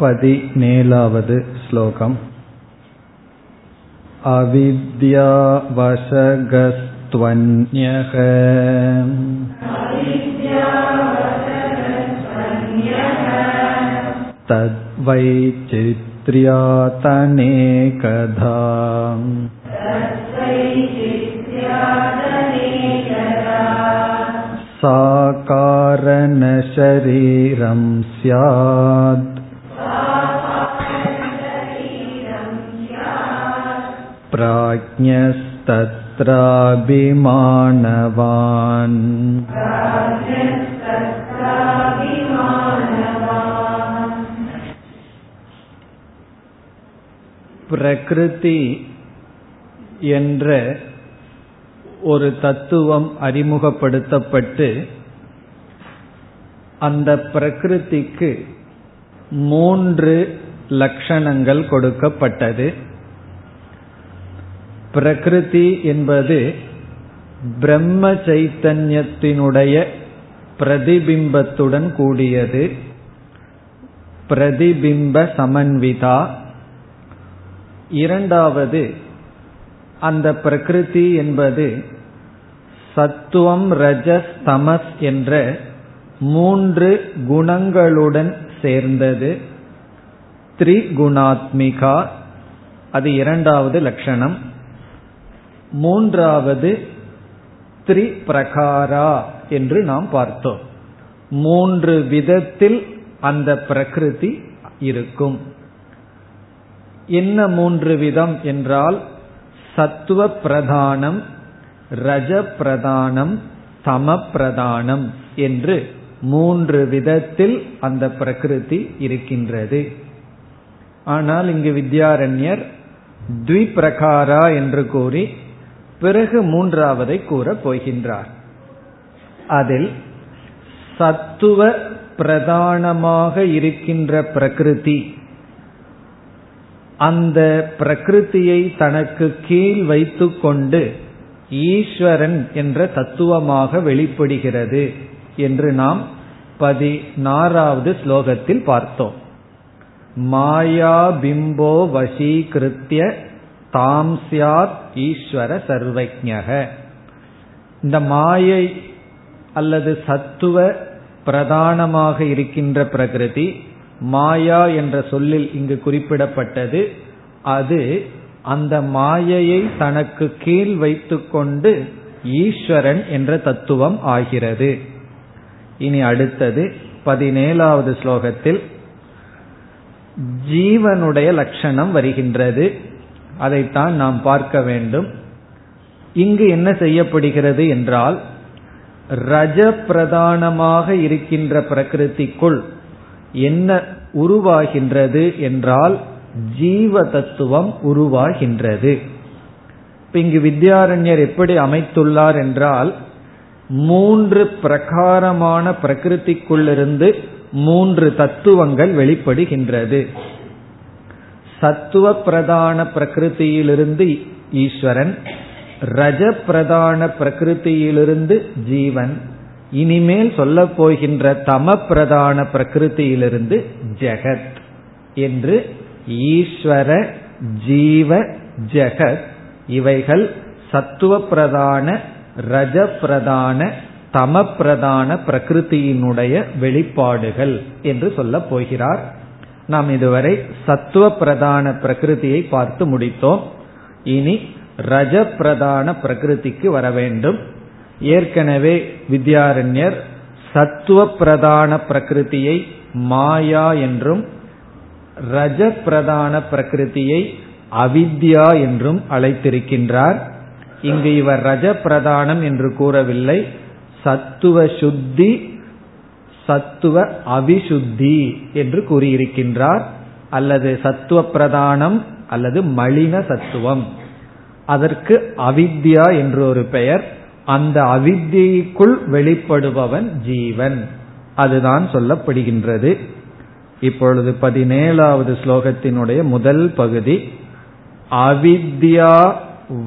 पदिनेलावद् श्लोकम् अविद्यावशगस्त्वन्यः तद्वैचित्र्यातनेकधा साकारणशरीरं स्यात् प्राज्ञस्तत्राभिमानवान् பிரகிருதி என்ற ஒரு தத்துவம் அறிமுகப்படுத்தப்பட்டு அந்த பிரகிருதிக்கு மூன்று லட்சணங்கள் கொடுக்கப்பட்டது பிரகிருதி என்பது பிரம்ம சைத்தன்யத்தினுடைய பிரதிபிம்பத்துடன் கூடியது. பிரதிபிம்ப சமன்விதா. இரண்டாவது அந்த பிரகிருதி என்பது சத்துவம் ரஜஸ் தமஸ் என்ற மூன்று குணங்களுடன் சேர்ந்தது. த்ரிகுணாத்மிகா அது இரண்டாவது லட்சணம். மூன்றாவது த்ரி பிரகாரா என்று நாம் பார்த்தோம். மூன்று விதத்தில் அந்த பிரகிருதி இருக்கும். என்ன மூன்று விதம் என்றால் சத்துவ பிரதானம் ரஜ பிரதானம் தம பிரதானம் என்று மூன்று விதத்தில் அந்த பிரகிருதி இருக்கின்றது. ஆனால் இங்கு வித்யாரண்யர் த்விபிரகாரா என்று கூறி பிறகு மூன்றாவதை கூறப் போகின்றார். அதில் சத்துவ பிரதானமாக இருக்கின்ற பிரகிருதி. அந்த பிரகிருதியை தனக்கு கீழ் வைத்துக்கொண்டு ஈஸ்வரன் என்ற தத்துவமாக வெளிப்படுகிறது என்று நாம் பதினாறாவது ஸ்லோகத்தில் பார்த்தோம். மாயா பிம்போ வசீகிருத்திய தாம் சியாத் ஈஸ்வர சர்வஜக இந்த மாயை அல்லது சத்துவ பிரதானமாக இருக்கின்ற பிரகிருதி மாயா என்ற சொல்லில் இங்கு குறிப்பிடப்பட்டது. அது அந்த மாயையை தனக்கு கீழ் வைத்துக்கொண்டு ஈஸ்வரன் என்ற தத்துவம் ஆகிறது. இனி அடுத்தது பதினேழாவது ஸ்லோகத்தில் ஜீவனுடைய லட்சணம் வருகின்றது. அதைத்தான் நாம் பார்க்க வேண்டும். இங்கு என்ன செய்யப்படுகிறது என்றால் ரஜ பிரதானமாக இருக்கின்ற பிரகிருதிக்குள் என்ன உருவாகின்றது என்றால் ஜீவ தத்துவம் உருவாகின்றது இங்கு வித்யாரண்யர் எப்படி அமைத்துள்ளார் என்றால் மூன்று பிரகாரமான பிரகிருதிக்குள்ளிருந்து மூன்று தத்துவங்கள் வெளிப்படுகின்றது. சத்துவ பிரதான பிரகிருதியிலிருந்து ஈஸ்வரன் ரஜ பிரதான பிரகிருதியிலிருந்து ஜீவன் இனிமேல் சொல்ல போகின்ற தம பிரதான பிரகிருதியிலிருந்து ஜெகத் என்று ஈஸ்வர ஜீவ ஜெகத் இவைகள் சத்துவ பிரதான ரஜ பிரதான தம பிரதான பிரகிருதியினுடைய வெளிப்பாடுகள் என்று சொல்ல போகிறார். நாம் இதுவரை சத்துவ பிரதான பிரகிருதியை பார்த்து முடித்தோம். இனி ரஜ பிரதான பிரகிருதிக்கு வர வேண்டும். ஏற்கனவே வித்யாரண்யர் சத்துவ பிரதான பிரகிருதியை மாயா என்றும் ரஜ பிரதான பிரகிருதியை அவித்யா என்றும் அழைத்திருக்கின்றார். இங்கு இவர் ரஜ பிரதானம் என்று கூறவில்லை. சத்துவ சுத்தி சத்துவ அவிசுத்தி என்று கூறியிருக்கின்றார். அல்லது சத்துவ பிரதானம் அல்லது மலின சத்துவம். அதற்கு அவித்யா என்று ஒரு பெயர். அந்த அவித்தியைக்குள் வெளிப்படுபவன் ஜீவன். அதுதான் சொல்லப்படுகின்றது. இப்பொழுது பதினேழாவது ஸ்லோகத்தினுடைய முதல் பகுதி. அவித்யா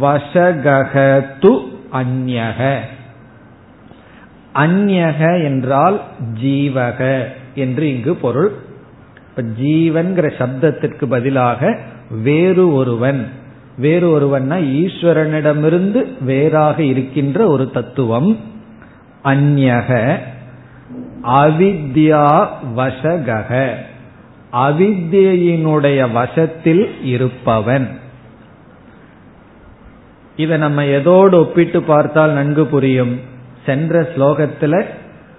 வசகது அந்யக. அந்யக என்றால் ஜீவக என்று இங்கு பொருள். இப்ப ஜீவன்கிற சப்தத்திற்கு பதிலாக வேறு ஒருவன். வேறு ஒருவன்னா ஈஸ்வரனிடமிருந்து வேறாக இருக்கின்ற ஒரு தத்துவம். அந்யக அவித்யா வசகக. அவித்யினுடைய வசத்தில் இருப்பவன். இதை நம்ம எதோடு ஒப்பிட்டு பார்த்தால் நன்கு புரியும். சென்ற ஸ்லோகத்துல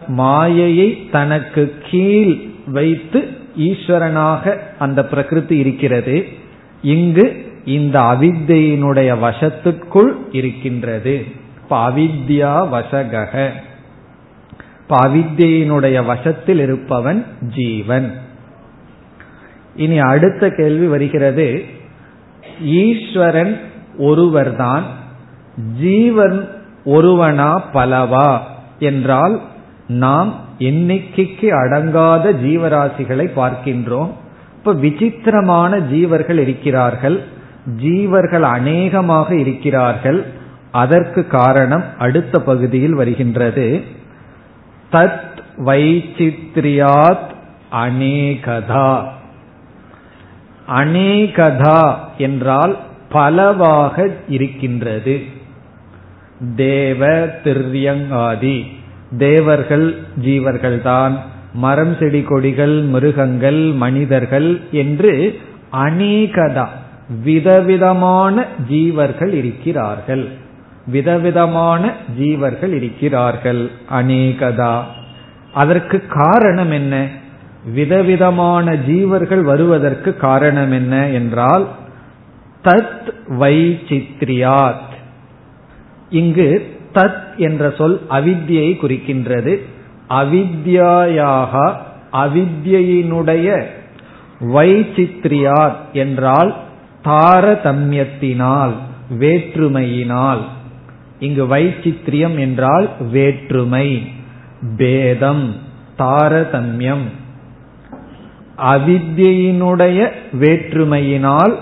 மாயையை தனக்கு கீழ் வைத்து ஈஸ்வரனாக அந்த பிரகிருதி இருக்கிறது. இங்கு இந்த அவித்தியினுடைய வசத்துக்குள் இருக்கின்றது. இப்ப அவித்யா வசகக. இப்ப வசத்தில் இருப்பவன் ஜீவன். இனி அடுத்த கேள்வி வருகிறது. ஈஸ்வரன் ஒருவர்தான். ஜீவன் ஒருவனா பலவா? என்றால் நாம் எண்ணிக்கைக்கு அடங்காத ஜீவராசிகளை பார்க்கின்றோம். இப்ப விசித்திரமான ஜீவர்கள் இருக்கிறார்கள். ஜீவர்கள் அநேகமாக இருக்கிறார்கள். அதற்கு காரணம் அடுத்த பகுதியில் வருகின்றது. தத் வைச்சித்ரியாத் அநேகதா. அநேகதா என்றால் பலவாக இருக்கின்றது. தேவ திரியங்காதி. தேவர்கள் ஜீவர்கள்தான். மரம் செடி கொடிகள் மிருகங்கள் மனிதர்கள் என்று அநேகதா விதவிதமான ஜீவர்கள் இருக்கிறார்கள். விதவிதமான ஜீவர்கள் இருக்கிறார்கள் அநேகதா. அதற்கு காரணம் என்ன? விதவிதமான ஜீவர்கள் வருவதற்கு காரணம் என்ன என்றால் தத் வைச்சித்ரியாத். இங்கு தத் என்ற சொல் அவித்யை குறிக்கின்றது. அவித்யாக அவித்யினுடைய வைச்சித்ரியார் என்றால் தாரதமியத்தினால் வேற்றுமையினால். இங்கு வைச்சித்ரியம் என்றால் வேற்றுமை பேதம் தாரதமியம். அவித்யினுடைய வேற்றுமையினால்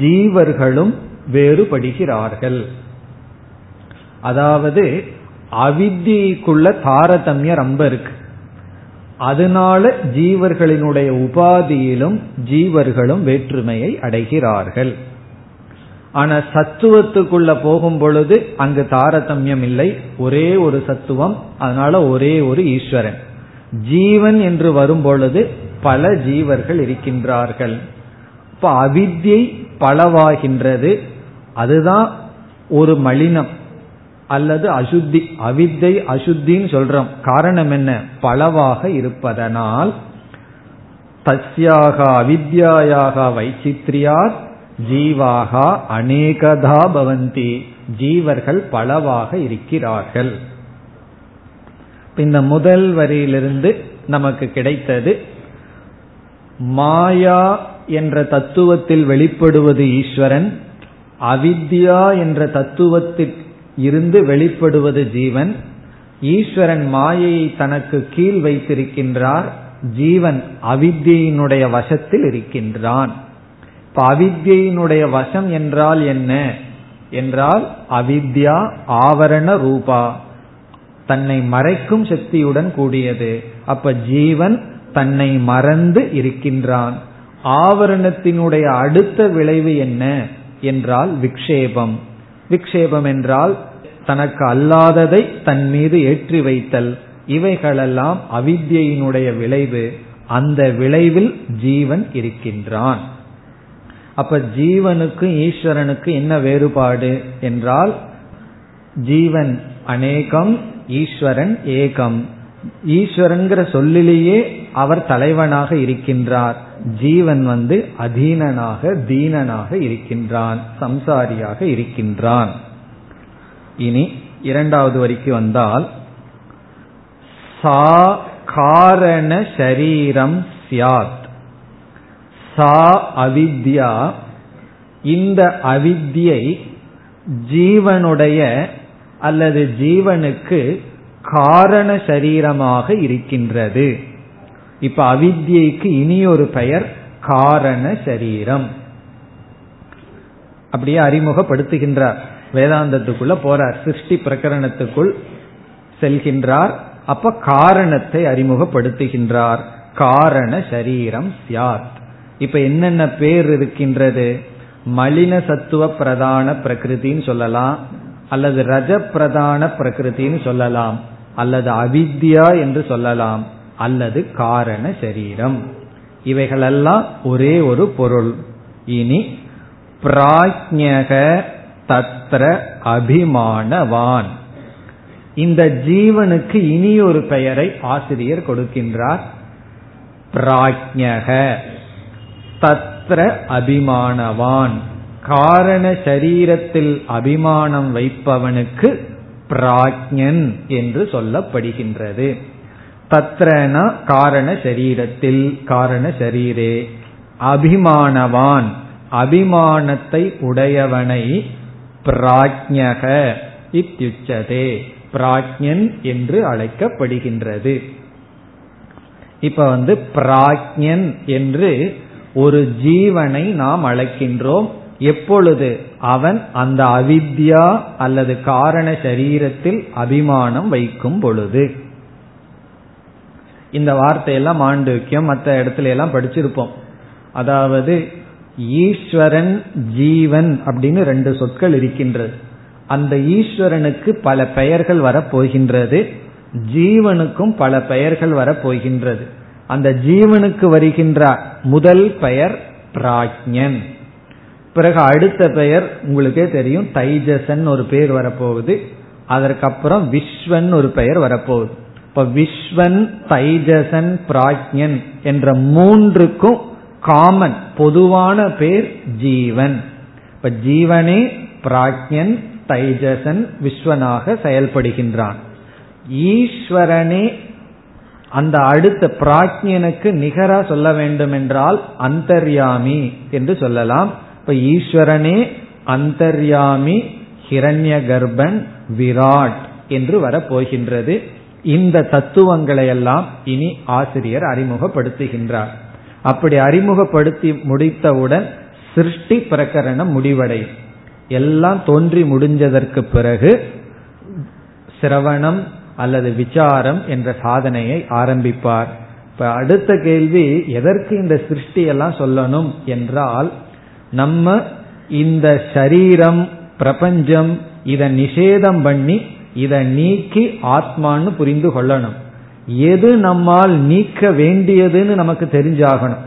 ஜீவர்களும் வேறுபடுகிறார்கள். அதாவது அவித்தியக்குள்ள தாரதமியம் ரொம்ப இருக்கு. அதனால ஜீவர்களினுடைய உபாதியிலும் ஜீவர்களும் வேற்றுமையை அடைகிறார்கள். ஆனா சத்துவத்துக்குள்ள போகும் பொழுது அங்கு தாரதமியம் இல்லை. ஒரே ஒரு சத்துவம் அதனால ஒரே ஒரு ஈஸ்வரன். ஜீவன் என்று வரும் பொழுது பல ஜீவர்கள் இருக்கின்றார்கள். இப்ப அவித்யை பலவாகின்றது. அதுதான் ஒரு மலினம். அல்லது அசுத்தி அவித்தை அசுத்தின்னு சொல்றோம். காரணம் என்ன? பலவாக இருப்பதனால் தஸ்யாக அவித்யாக வைச்சித்ரியார் ஜீவாக அநேகதா பவந்தி. ஜீவர்கள் பலவாக இருக்கிறார்கள். இந்த முதல் வரியிலிருந்து நமக்கு கிடைத்தது மாயா என்ற தத்துவத்தில் வெளிப்படுவது ஈஸ்வரன் அவித்யா என்ற தத்துவத்தில் இருந்து வெளிப்படுவது ஜீவன். ஈஸ்வரன் மாயையை தனக்கு கீழ் வைத்திருக்கின்றார். ஜீவன் அவித்தியினுடைய வசத்தில் இருக்கின்றான். இப்ப அவித்தியினுடைய வசம் என்றால் என்ன? என்றால் அவித்யா ஆவரண ரூபா. தன்னை மறைக்கும் சக்தியுடன் கூடியது. அப்ப ஜீவன் தன்னை மறந்து இருக்கின்றான். ஆவரணத்தினுடைய அடுத்த விளைவு என்ன? என்றால் விக்ஷேபம். விக்ஷேபம் என்றால் தனக்கு அல்லாததை தன் மீது ஏற்றி வைத்தல். இவைகளெல்லாம் அவித்யினுடைய விளைவு. அந்த விளைவில் ஜீவன் இருக்கின்றான். அப்ப ஜீவனுக்கும் ஈஸ்வரனுக்கு என்ன வேறுபாடு என்றால் ஜீவன் அநேகம் ஈஸ்வரன் ஏகம். ஈஸ்வரன்கிற சொல்லிலேயே அவர் தலைவனாக இருக்கின்றார். ஜீவன் வந்து அதீனனாக தீனனாக இருக்கின்றான் சம்சாரியாக இருக்கின்றான். இனி இரண்டாவது வரிக்கு வந்தால் சா காரண ஷரீரம் சியாத் சா அவித்யா இந்த அவித்யை ஜீவனுடைய அல்லது ஜீவனுக்கு காரண சரீரமாக இருக்கின்றது. இப்ப அவித்யைக்கு இனி ஒரு பெயர் காரண சரீரம். அப்படியே அறிமுகப்படுத்துகின்றார். வேதாந்தத்துக்குள்ள போறார். சிருஷ்டி பிரகரணத்துக்குள் செல்கின்றார். அப்ப காரணத்தை அறிமுகப்படுத்துகின்றார். காரண சரீரம் சியாத் இப்ப என்னென்ன பேர் இருக்கின்றது? மலின சத்துவ பிரதான பிரகிருதின்னு சொல்லலாம். அல்லது ரஜ பிரதான பிரகிருதின்னு சொல்லலாம். அல்லது அவித்யா என்று சொல்லலாம். அல்லது காரண சரீரம். இவைகளெல்லாம் ஒரே ஒரு பொருள். இனி பிராஜ்யக தத்ர அபிமானவான். இந்த ஜீவனுக்கு இனி ஒரு பெயரை ஆசிரியர் கொடுக்கின்றார். பிராஜ்யக தத்ர அபிமானவான். காரண சரீரத்தில் அபிமானம் வைப்பவனுக்கு பிராஜ்யன் என்று சொல்லப்படுகின்றது. தத்ரனா காரண சரீரத்தில் காரண சரீரே. அபிமானவான் அபிமானத்தை உடையவனை பிராஜ்யக இத்தியுச்சதே பிராஜ்யன் என்று அழைக்கப்படுகின்றது. இப்ப வந்து பிராஜ்யன் என்று ஒரு ஜீவனை நாம் அழைக்கின்றோம். எப்பொழுது? அவன் அந்த அவித்யா அல்லது காரண சரீரத்தில் அபிமானம் வைக்கும் பொழுது. இந்த வார்த்தையெல்லாம் மாண்டூக்கியம் மற்ற இடத்துல எல்லாம் படிச்சிருப்போம். அதாவது ஈஸ்வரன் ஜீவன் அப்படின்னு ரெண்டு சொற்கள் இருக்கின்றது. அந்த ஈஸ்வரனுக்கு பல பெயர்கள் வரப்போகின்றது. ஜீவனுக்கும் பல பெயர்கள் வரப்போகின்றது. அந்த ஜீவனுக்கு வருகின்ற முதல் பெயர் பிராஜ்யன். பிறகு அடுத்த பெயர் உங்களுக்கே தெரியும் தைஜசன் ஒரு பெயர் வரப்போகுது. அதற்கப்புறம் விஸ்வன் ஒரு பெயர் வரப்போகுது. இப்ப விஸ்வன் தைஜசன் பிராஜ்யன் என்ற மூன்றுக்கும் காமன் பொதுவான பேர் ஜீவன். இப்ப ஜீவனே பிராஜ்யன் தைஜசன் விஸ்வனாக செயல்படுகின்றான். ஈஸ்வரனே அந்த அடுத்த பிராஜ்யனுக்கு நிகரா சொல்ல வேண்டும் என்றால் அந்தர்யாமி என்று சொல்லலாம். இப்ப ஈஸ்வரனே அந்தர்யாமி ஹிரண்ய கர்ப்பன் விராட் என்று வரப்போகின்றது. இந்த தத்துவங்களை எல்லாம் இனி ஆசிரியர் அறிமுகப்படுத்துகின்றார். அப்படி அறிமுகப்படுத்தி முடித்தவுடன் சிருஷ்டி பிரகரணம் முடிவடையும். எல்லாம் தோன்றி முடிஞ்சதற்கு பிறகு சிரவணம் அல்லது விசாரம் என்ற சாதனையை ஆரம்பிப்பார். இப்ப அடுத்த கேள்வி எதற்கு இந்த சிருஷ்டி எல்லாம் சொல்லணும் என்றால் நம்ம இந்த சரீரம் பிரபஞ்சம் இதை நிஷேதம் பண்ணி இதை நீக்கி ஆத்மான்னு புரிந்து கொள்ளணும். எது நம்மால் நீக்க வேண்டியதுன்னு நமக்கு தெரிஞ்சாகணும்.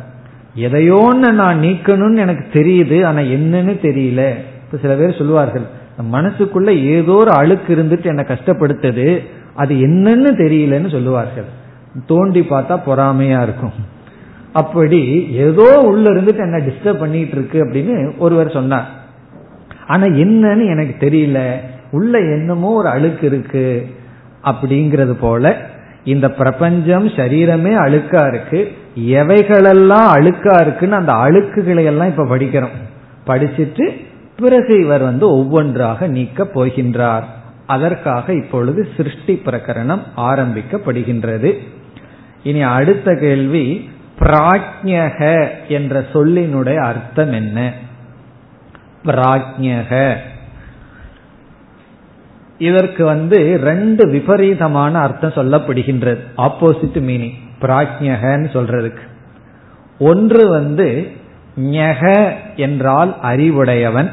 எதையோன்னு நான் நீக்கணும்னு எனக்கு தெரியுது ஆனா என்னன்னு தெரியல. இப்ப சில பேர் சொல்லுவார்கள் மனசுக்குள்ள ஏதோ ஒரு அழுக்கு இருந்துட்டு என்னை கஷ்டப்படுத்துது அது என்னன்னு தெரியலன்னு சொல்லுவார்கள். தோண்டி பார்த்தா பொறாமையா இருக்கும். அப்படி ஏதோ உள்ள இருந்துட்டு என்ன டிஸ்டர்ப் பண்ணிட்டு இருக்கு அப்படின்னு ஒருவர் சொன்னார். ஆனா என்னன்னு எனக்கு தெரியல உள்ள என்னமோ ஒரு அழுக்கு இருக்கு அப்படிங்கிறது போல இந்த பிரபஞ்சம் சரீரமே அழுக்கா இருக்கு. எவைகளெல்லாம் அழுக்கா இருக்குன்னு அந்த அழுக்குகளை எல்லாம் இப்ப படிக்கிறோம். படிச்சுட்டு பிறகு இவர் வந்து ஒவ்வொன்றாக நீக்க போகின்றார். அதற்காக இப்பொழுது சிருஷ்டி பிரகரணம் ஆரம்பிக்கப்படுகின்றது. இனி அடுத்த கேள்வி பிராஜ்யக என்ற சொல்லினுடைய அர்த்தம் என்ன? பிராஜ்யக இதற்கு வந்து ரெண்டு விபரீதமான அர்த்தம் சொல்லப்படுகின்றது. ஆப்போசிட் மீனிங் பிராஜ்யகன்னு சொல்றதுக்கு. ஒன்று வந்து ஞக என்றால் அறிவுடையவன்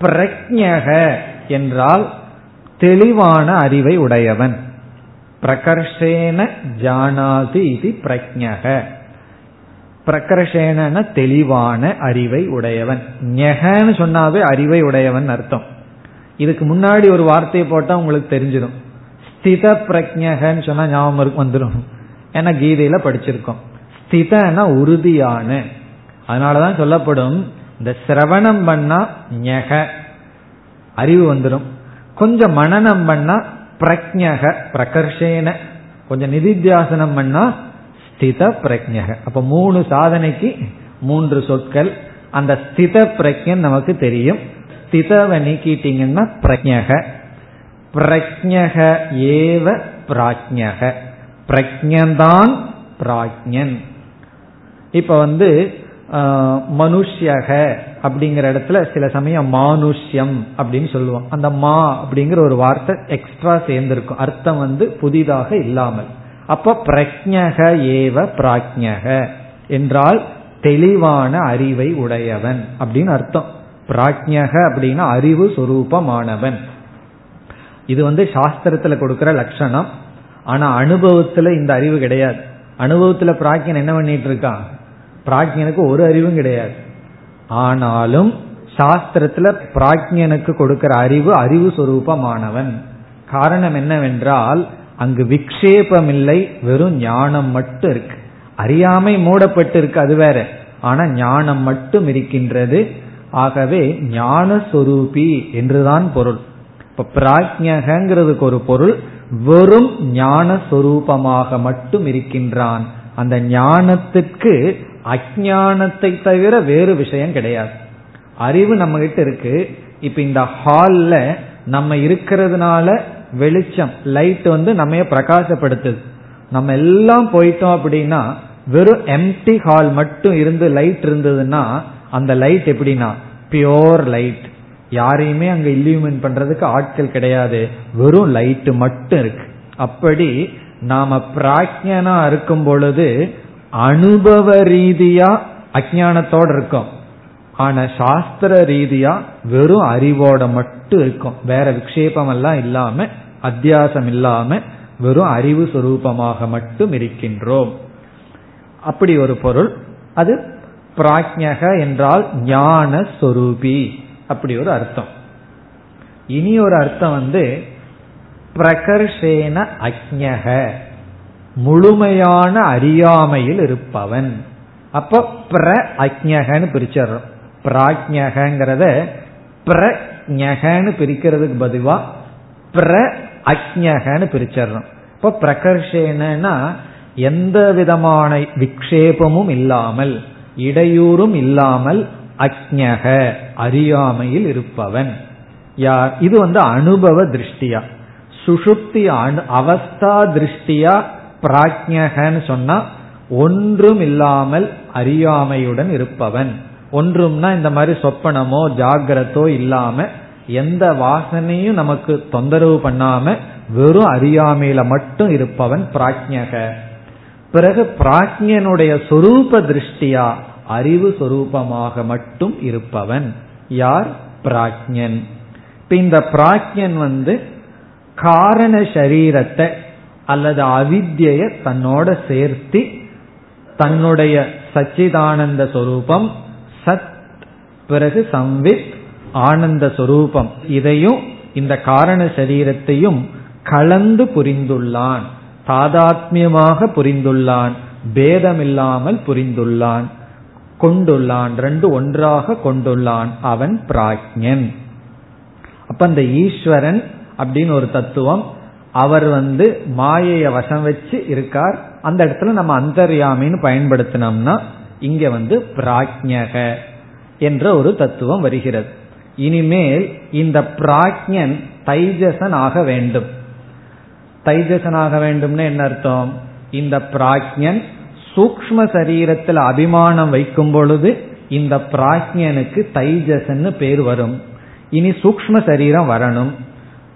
பிரக்ஞக என்றால் தெளிவான அறிவை உடையவன். பிரகர்ஷேன ஜானாதி இது பிரக்ஞக. பிரகர்ஷேன தெளிவான அறிவை உடையவன். ஞகன்னு சொன்னாவே அறிவை உடையவன் அர்த்தம். இதுக்கு முன்னாடி ஒரு வார்த்தையை போட்டா உங்களுக்கு தெரிஞ்சிடும். ஸ்தித பிரஜகன்னு சொன்னா ஞாபகம் வந்துடும் ஏன்னா கீதையில படிச்சிருக்கோம். ஸ்திதனா உறுதியான. அதனாலதான் சொல்லப்படும் இந்த சிரவணம் பண்ணா ஞக. அறிவு வந்துடும் கொஞ்சம் மனநம் பண்ணா பிரஜக பிரகர்ஷேன. கொஞ்சம் நிதித்தியாசனம் பண்ணா ஸ்தித பிரஜக அப்ப மூணு சாதனைக்கு மூன்று சொற்கள். அந்த ஸ்தித பிரஜன் நமக்கு தெரியும். ஸ்திதவை நீக்கிட்டீங்கன்னா பிரஜக பிரஜக ஏவ பிராஜ்யக பிரஜன்தான் பிராஜ்யன் இப்ப வந்து மனுஷ்யக அப்படிங்கிற இடத்துல சில சமயம் மானுஷ்யம் அப்படின்னு சொல்லுவோம். அந்த மா அப்படிங்கிற ஒரு வார்த்தை எக்ஸ்ட்ரா சேர்ந்திருக்கும். அர்த்தம் வந்து புதிதாக இல்லாமல். அப்ப பிரஜக ஏவ பிராஜ்யக என்றால் தெளிவான அறிவை உடையவன் அப்படின்னு அர்த்தம். பிராஜ்யக அப்படின்னா அறிவு சுரூபமானவன். இது வந்து சாஸ்திரத்துல கொடுக்கிற லட்சணம். ஆனா அனுபவத்துல இந்த அறிவு கிடையாது. அனுபவத்துல பிராஜ்யன் என்ன பண்ணிட்டு இருக்கான்? பிராஜ்யனுக்கு ஒரு அறிவும் கிடையாது. ஆனாலும் சாஸ்திரத்துல பிராஜ்யனுக்கு கொடுக்கிற அறிவு அறிவு சுரூபமானவன். காரணம் என்னவென்றால் அங்கு விக்ஷேபம் இல்லை வெறும் ஞானம் மட்டும் இருக்கு. அறியாமை மூடப்பட்டு இருக்கு அது வேற. ஆனா ஞானம் மட்டும் இருக்கின்றது. ஆகவே ஞானஸ்வரூபி என்றுதான் பொருள். இப்ப பிராஜ்யங்கிறதுக்கு ஒரு பொருள் வெறும் ஞானஸ்வரூபமாக மட்டும் இருக்கின்றான். அந்த ஞானத்துக்கு அஜானத்தை தவிர வேறு விஷயம் கிடையாது. அறிவு நம்ம கிட்ட இருக்கு. இப்ப இந்த ஹால்ல நம்ம இருக்கிறதுனால வெளிச்சம் லைட் வந்து நம்ம பிரகாசப்படுத்துது. நம்ம எல்லாம் போயிட்டோம் அப்படின்னா வெறும் எம்டி ஹால் மட்டும் இருந்து லைட் இருந்ததுன்னா அந்த லைட் எப்படின்னா? பியோர் லைட் யாரையுமே அங்க இல்லியூமின் பண்றதுக்கு ஆட்கள் கிடையாது. வெறும் லைட் மட்டும் இருக்கு. அப்படி நாம பிராக்யனா இருக்கும் பொழுது அனுபவ ரீதியா அஜானத்தோட இருக்கும். ஆனா சாஸ்திர ரீதியா வெறும் அறிவோட மட்டும் இருக்கும். வேற விக்ஷேபம் எல்லாம் இல்லாம அத்தியாசம் இல்லாம வெறும் அறிவு சுரூபமாக மட்டும் இருக்கின்றோம். அப்படி ஒரு பொருள். அது பிராஜ்யக என்றால் ஞான சொரூபி. அப்படி ஒரு அர்த்தம். இனி ஒரு அர்த்தம் வந்து பிரகர்ஷேன அக்ஞக முழுமையான அறியாமையில் இருப்பவன். அப்ப பிர அக்ஞகன்னு பிரிச்சிடறோம். பிராஜ்யகங்கிறத பிரஜகன்னு பிரிக்கிறதுக்கு பதிவா பிர அக்ஞகன்னு பிரிச்சிடறோம். இப்போ பிரகர்ஷேனா எந்த விதமான விக்ஷேபமும் இல்லாமல் இடையூறும் இல்லாமல் அக்ஞக அறியாமையில் இருப்பவன். யார்? இது வந்து அனுபவ திருஷ்டியா. சுஷுப்தி அவஸ்தா திருஷ்டியா பிராஜ்யகன்னு சொன்னா ஒன்றும் இல்லாமல் அறியாமையுடன் இருப்பவன். ஒன்றும்னா இந்த மாதிரி சொப்பனமோ ஜாகிரத்தோ இல்லாம எந்த வாசனையும் நமக்கு தொந்தரவு பண்ணாம வெறும் அறியாமையில மட்டும் இருப்பவன் பிராஜ்யக பிறகு பிராஜ்யனுடைய சொரூப திருஷ்டியா அறிவு சொரூபமாக மட்டும் இருப்பவன். யார்? பிராஜ்யன். இப்ப இந்த பிராஜ்யன் வந்து காரண சரீரத்தை அல்லது அவித்யை தன்னோட சேர்த்தி தன்னுடைய சச்சிதானந்த சொரூபம் சத் பிறகு சம்வித் ஆனந்த சொரூபம் இதையும் இந்த காரண சரீரத்தையும் கலந்து புரிந்துள்ளான். தாதாத்மியமாக புரிந்துள்ளான் பேதமில்லாமல் புரிந்துள்ளான் கொண்டுள்ளான் ரெண்டு ஒன்றாக கொண்டுள்ளான் அவன் பிராஜ்யன். அப்ப அந்த ஈஸ்வரன் அப்படின்னு ஒரு தத்துவம் அவர் வந்து மாயைய வசம் வச்சு இருக்கார். அந்த இடத்துல நம்ம அந்தர்யாமின்னு பயன்படுத்தினோம்னா இங்க வந்து பிராஜ்யக என்ற ஒரு தத்துவம் வருகிறது. இனிமேல் இந்த பிராஜ்யன் தைஜசன் ஆக வேண்டும். தைஜசனாக வேண்டும்னு என்ன அர்த்தம்? இந்த பிராஜ்யன் சூக்ம சரீரத்தில் அபிமானம் வைக்கும் பொழுது இந்த பிராஜ்யனுக்கு தைஜசன்னு பேர் வரும். இனி சூக்ம சரீரம் வரணும்.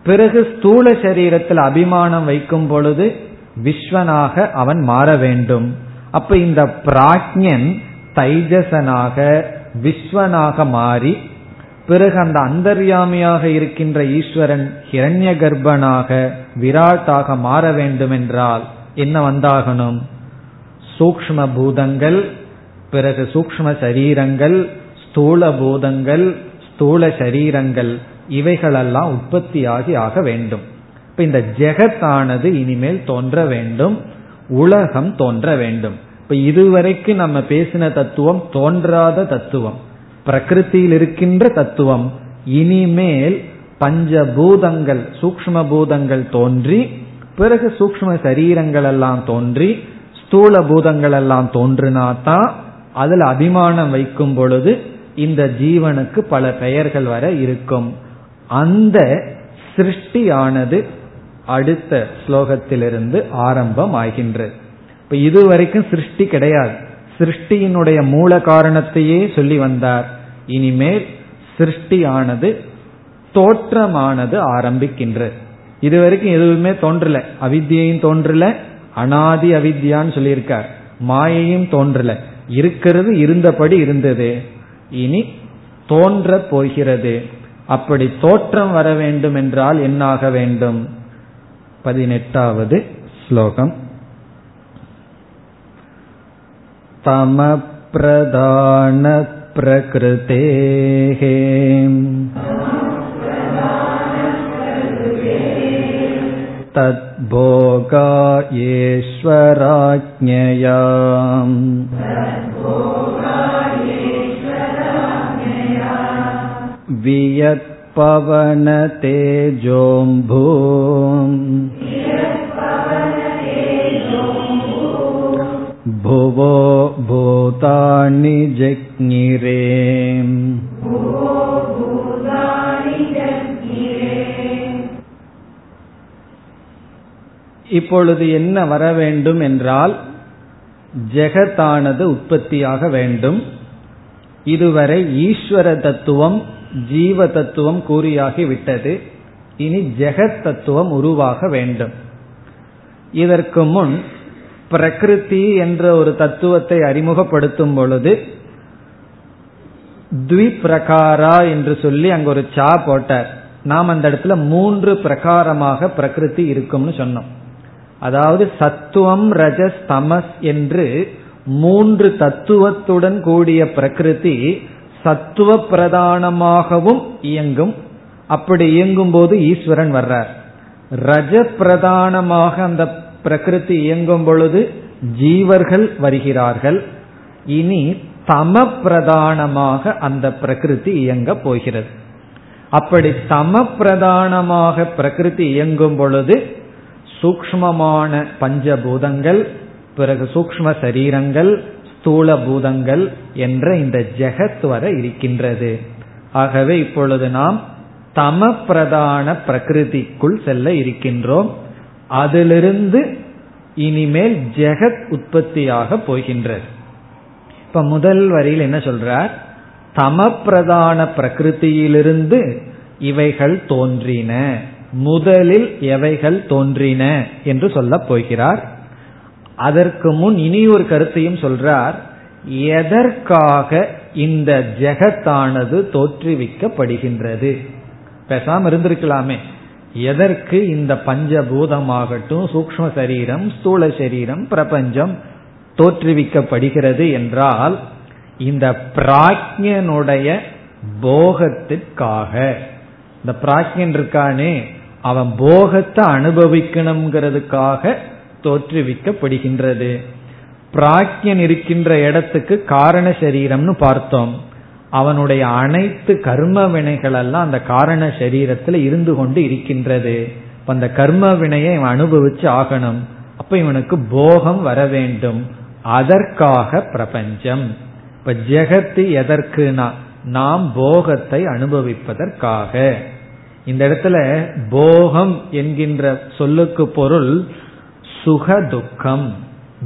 பிறகு ஸ்தூல சரீரத்தில் அபிமானம் வைக்கும் பொழுது விஸ்வனாக அவன் மாற வேண்டும். அப்ப இந்த பிராஜ்யன் தைஜசனாக விஸ்வனாக மாறி பிறகு அந்த அந்தர்யாமியாக இருக்கின்ற ஈஸ்வரன் ஹிரண்ய கர்ப்பனாக விராட்டாக மாற வேண்டும் என்றால் என்ன வந்தாகணும்? சூக்ம பூதங்கள் பிறகு சூக்ம சரீரங்கள் ஸ்தூல பூதங்கள் ஸ்தூல சரீரங்கள் இவைகளெல்லாம் உற்பத்தியாகி ஆக வேண்டும். இப்ப இந்த ஜெகத்தானது இனிமேல் தோன்ற வேண்டும் உலகம் தோன்ற வேண்டும். இப்ப இதுவரைக்கும் நம்ம பேசின தத்துவம் தோன்றாத தத்துவம். பிரகிருத்தியில் இருக்கின்ற தத்துவம் இனிமேல் பஞ்சபூதங்கள் சூக்ம பூதங்கள் தோன்றி பிறகு சூக்ம சரீரங்கள் எல்லாம் தோன்றி ஸ்தூல பூதங்கள் எல்லாம் தோன்றினாதான் அதுல அபிமானம் வைக்கும் பொழுது இந்த ஜீவனுக்கு பல பெயர்கள் வர இருக்கும். அந்த சிருஷ்டியானது அடுத்த ஸ்லோகத்திலிருந்து ஆரம்பம் ஆகின்றது இப்ப இதுவரைக்கும் சிருஷ்டி கிடையாது. சிருஷ்டியினுடைய மூல காரணத்தையே சொல்லி வந்தார். இனிமேல் சிருஷ்டியானது தோற்றமானது ஆரம்பிக்கின்றது இதுவரைக்கும் எதுவுமே தோன்றல அவித்தியையும் தோன்றல அனாதி அவித்யான்னு சொல்லியிருக்கார் மாயையும் தோன்றல இருக்கிறது இருந்தபடி இருந்தது இனி தோன்ற போகிறது அப்படி தோற்றம் வர வேண்டும் என்றால் என்னாக வேண்டும் பதினெட்டாவது ஸ்லோகம் तमप्रधानप्रकृतेः तद्भोगा येश्वराज्ञया वियत्पवनतेजोऽम्भू भुवो भूतानि जज्ञिरे இப்பொழுது என்ன வர வேண்டும் என்றால் ஜெகத்தானது உற்பத்தியாக வேண்டும் இதுவரை ஈஸ்வர தத்துவம் ஜீவ தத்துவம் கூறியாகி விட்டது இனி ஜெகத் தத்துவம் உருவாக வேண்டும் இதற்கு முன் பிரகிருதி என்ற ஒரு தத்துவத்தை அறிமுகப்படுத்தும் பொழுது பிரகாரா என்று சொல்லி அங்க ஒரு சா போட்டார். நாம் அந்த இடத்துல மூன்று பிரகாரமாக பிரகிருதி இருக்கும்னு சொன்னோம். அதாவது சத்துவம் ரஜஸ் தமஸ் என்று மூன்று தத்துவத்துடன் கூடிய பிரகிருதி சத்துவ பிரதானமாகவும் இயங்கும். அப்படி இயங்கும் போது ஈஸ்வரன் வர்றார். ரஜ பிரதானமாக அந்த பிரகிருதி இயங்கும் பொழுது ஜீவர்கள் வருகிறார்கள். இனி தம பிரதானமாக அந்த பிரகிருதி இயங்க போகிறது. அப்படி தம பிரதானமாக பிரகிருதி இயங்கும் பொழுது சூக்மமான பஞ்சபூதங்கள் பிறகு சூக்ம சரீரங்கள் ஸ்தூல பூதங்கள் என்ற இந்த ஜெகத் வர இருக்கின்றது. ஆகவே இப்பொழுது நாம் தம பிரதான பிரகிருதிக்குள் செல்ல இருக்கின்றோம். அதிலிருந்து இனிமேல் ஜெகத் உற்பத்தியாக போகின்றது. இப்ப முதல் வரியில் என்ன சொல்றார்? தம பிரதான பிரகிருதியிலிருந்து இவைகள் தோன்றின. முதலில் எவைகள் தோன்றின என்று சொல்லப் போகிறார். அதற்கு முன் இனி ஒரு கருத்தையும் சொல்றார். எதற்காக இந்த ஜெகத்தானது தோற்றுவிக்கப்படுகின்றது? பேசாம இருந்திருக்கலாமே. எதற்கு இந்த பஞ்சபூதமாகட்டும் சூக்ம சரீரம் ஸ்தூல சரீரம் பிரபஞ்சம் தோற்றுவிக்கப்படுகிறது என்றால் இந்த பிராக்ஞனுடைய போகத்திற்காக இந்த பிராக்ஞன் இருக்கானே அவன் போகத்தை அனுபவிக்கணுங்கிறதுக்காக தோற்றுவிக்கப்படுகின்றது. பிராக்ஞன் இருக்கின்ற இடத்துக்கு காரண சரீரம்னு பார்த்தோம். அவனுடைய அனைத்து கர்ம வினைகள் எல்லாம் அந்த காரண சரீரத்தில் இருந்து கொண்டு இருக்கின்றது. அந்த கர்ம வினையை இவன் அனுபவிச்சு ஆகணும். அப்ப இவனுக்கு போகம் வர வேண்டும். அதற்காக பிரபஞ்சம். இப்ப ஜெகத்து எதற்குனா நாம் போகத்தை அனுபவிப்பதற்காக. இந்த இடத்துல போகம் என்கின்ற சொல்லுக்கு பொருள் சுக துக்கம்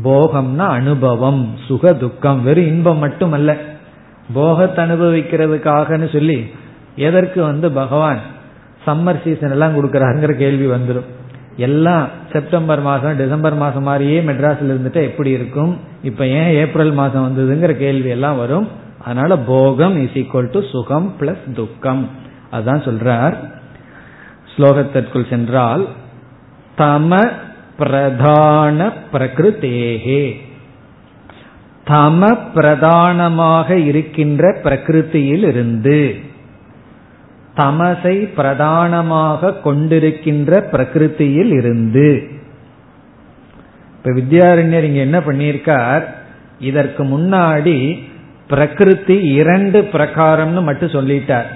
போகம்னா அனுபவம் சுக துக்கம் வெறும் இன்பம் மட்டுமல்ல. போகத்தை அனுபவிக்கிறதுக்காகன்னு சொல்லி எதற்கு வந்து பகவான் சம்மர் சீசன் எல்லாம் கொடுக்கறாருங்கிற கேள்வி வந்துடும் எல்லாம் செப்டம்பர் மாதம் டிசம்பர் மாதம் மாதிரியே மெட்ராஸில் இருந்துட்டு எப்படி இருக்கும்? இப்போ ஏன் ஏப்ரல் மாதம் வந்ததுங்கிற கேள்வி எல்லாம் வரும். அதனால போகம் இஸ் ஈக்குவல் டு சுகம் பிளஸ் துக்கம். அதான் சொல்றார். ஸ்லோகத்திற்குள் சென்றால் தம பிரதான பிரகிருத்தேகே. தம பிரதானமாக இருக்கின்ற பிரகிருத்தியில் இருந்து தமசை பிரதானமாக கொண்டிருக்கின்ற பிரகிருத்தியில் இருந்து இப்ப வித்யாரண்யர் இங்க என்ன பண்ணியிருக்கார்? இதற்கு முன்னாடி பிரகிருதி இரண்டு பிரகாரம்னு மட்டும் சொல்லிட்டார்.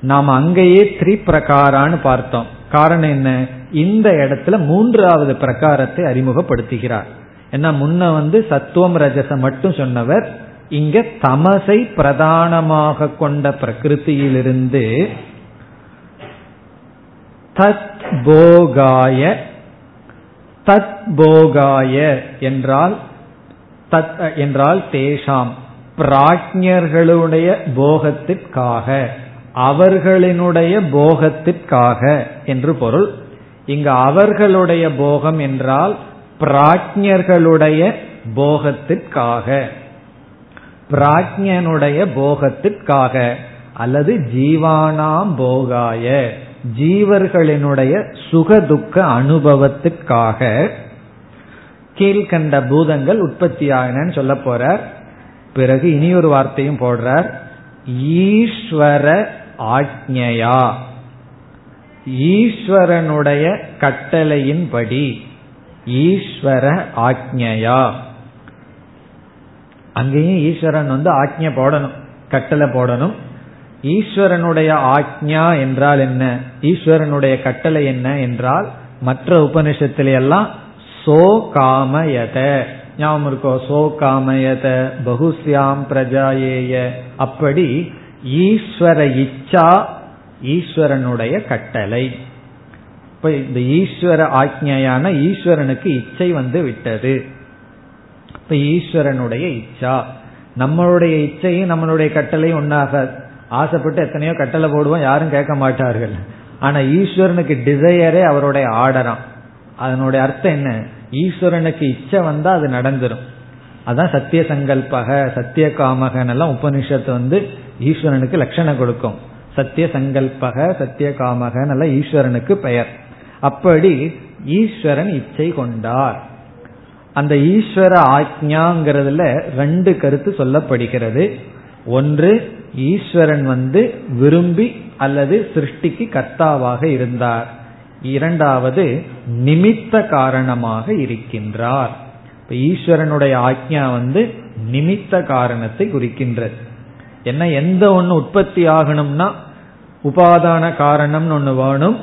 நாம் அங்கேயே த்ரீ பிரகாரான்னு பார்த்தோம். காரணம் என்ன? இந்த இடத்துல மூன்றாவது பிரகாரத்தை அறிமுகப்படுத்துகிறார். ஏன்னா முன்ன வந்து சத்துவம் ரஜசம் மட்டும் சொன்னவர் இங்க தமசை பிரதானமாக கொண்ட பிரகிருத்தியிலிருந்து தத் போகாய தத் போகாய என்றால் தத் என்றால் தேஷாம். பிராஜ்யர்களுடைய போகத்திற்காக அவர்களினுடைய போகத்திற்காக என்று பொருள். இங்கு அவர்களுடைய போகம் என்றால் பிராஜ்ஞர்களுடைய போகத்திற்காக. பிராஜ்யனுடைய போகத்திற்காக அல்லது ஜீவானாம் போகாய ஜீவர்களினுடைய சுகதுக்க அனுபவத்திற்காக கீழ்கண்ட பூதங்கள் உற்பத்தியாகினு சொல்ல போறார். பிறகு இனி ஒரு வார்த்தையும் போடுறார். ஈஸ்வர ஆக்ஞையா ஈஸ்வரனுடைய கட்டளையின்படி ஈஸ்வர ஆக்ஞையா? அங்கேயும் ஈஸ்வரன் வந்து ஆக்ஞை போடணும் கட்டளை போடணும். ஈஸ்வரனுடைய ஆக்ஞா என்றால் என்ன? ஈஸ்வரனுடைய கட்டளை என்ன என்றால் மற்ற உபனிஷத்துல எல்லாம் சோ காமயத ஞாபகம் இருக்கோ? சோ காமயத பகுஸ்யாம் பிரஜாயேய. அப்படி ஈஸ்வர இச்சா ஈஸ்வரனுடைய கட்டளை. இப்ப இந்த ஈஸ்வர ஆக்ஞையான ஈஸ்வரனுக்கு இச்சை வந்து விட்டது. இப்ப ஈஸ்வரனுடைய இச்சா. நம்மளுடைய இச்சையும் நம்மளுடைய கட்டளையும் ஒன்னாகாது ஆசைப்பட்டு எத்தனையோ கட்டளை போடுவோம் யாரும் கேட்க மாட்டார்கள். ஆனா ஈஸ்வரனுக்கு டிசையரே அவருடைய ஆர்டராம் அதனுடைய அர்த்தம் என்ன? ஈஸ்வரனுக்கு இச்சை வந்தா அது நடந்துரும். அதான் சத்திய சங்கல்பக சத்திய காமகன் எல்லாம் உபனிஷத்து வந்து ஈஸ்வரனுக்கு லட்சணம் கொடுக்கும். சத்திய சங்கல்பக சத்திய காமகன் எல்லாம் ஈஸ்வரனுக்கு பெயர். அப்படி ஈஸ்வரன் இச்சை கொண்டார். அந்த ஈஸ்வர ஆக்ஞாங்கிறதுல ரெண்டு கருத்து சொல்லப்படுகிறது. ஒன்று ஈஸ்வரன் வந்து விரும்பி அல்லது சிருஷ்டிக்கு கர்த்தாவாக இருந்தார். இரண்டாவது நிமித்த காரணமாக இருக்கின்றார். இப்ப ஈஸ்வரனுடைய ஆக்ஞா வந்து நிமித்த காரணத்தை குறிக்கின்றது. என்ன எந்த ஒன்று உற்பத்தி ஆகணும்னா உபாதான காரணம்னு ஒன்று வேணும்.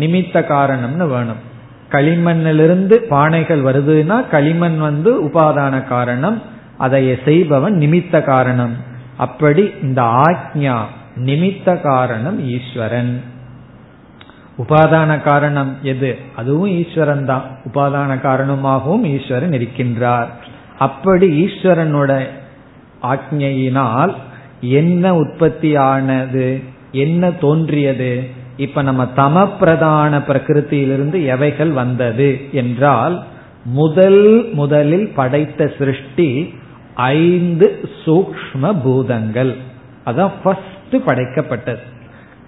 நிமித்த காரணம்னு வேணும். களிமண்ணிலிருந்து பானைகள் வருதுன்னா களிமண் வந்து உபாதான காரணம் அதை செய்பவன் நிமித்த காரணம். அப்படி இந்த ஆக்ஞா நிமித்த காரணம் ஈஸ்வரன். உபாதான காரணம் எது? அதுவும் ஈஸ்வரன் தான் உபாதான காரணமாகவும் ஈஸ்வரன் இருக்கின்றார். அப்படி ஈஸ்வரனோட ஆக்ஞையினால் என்ன உற்பத்தி ஆனது என்ன தோன்றியது? இப்ப நம்ம தம பிரதான பிரகிருத்தியிலிருந்து எவைகள் வந்தது என்றால் முதல் முதலில் படைத்த சிருஷ்டி ஐந்து சூக்ம பூதங்கள். அதான் ஃபர்ஸ்ட் படைக்கப்பட்டது.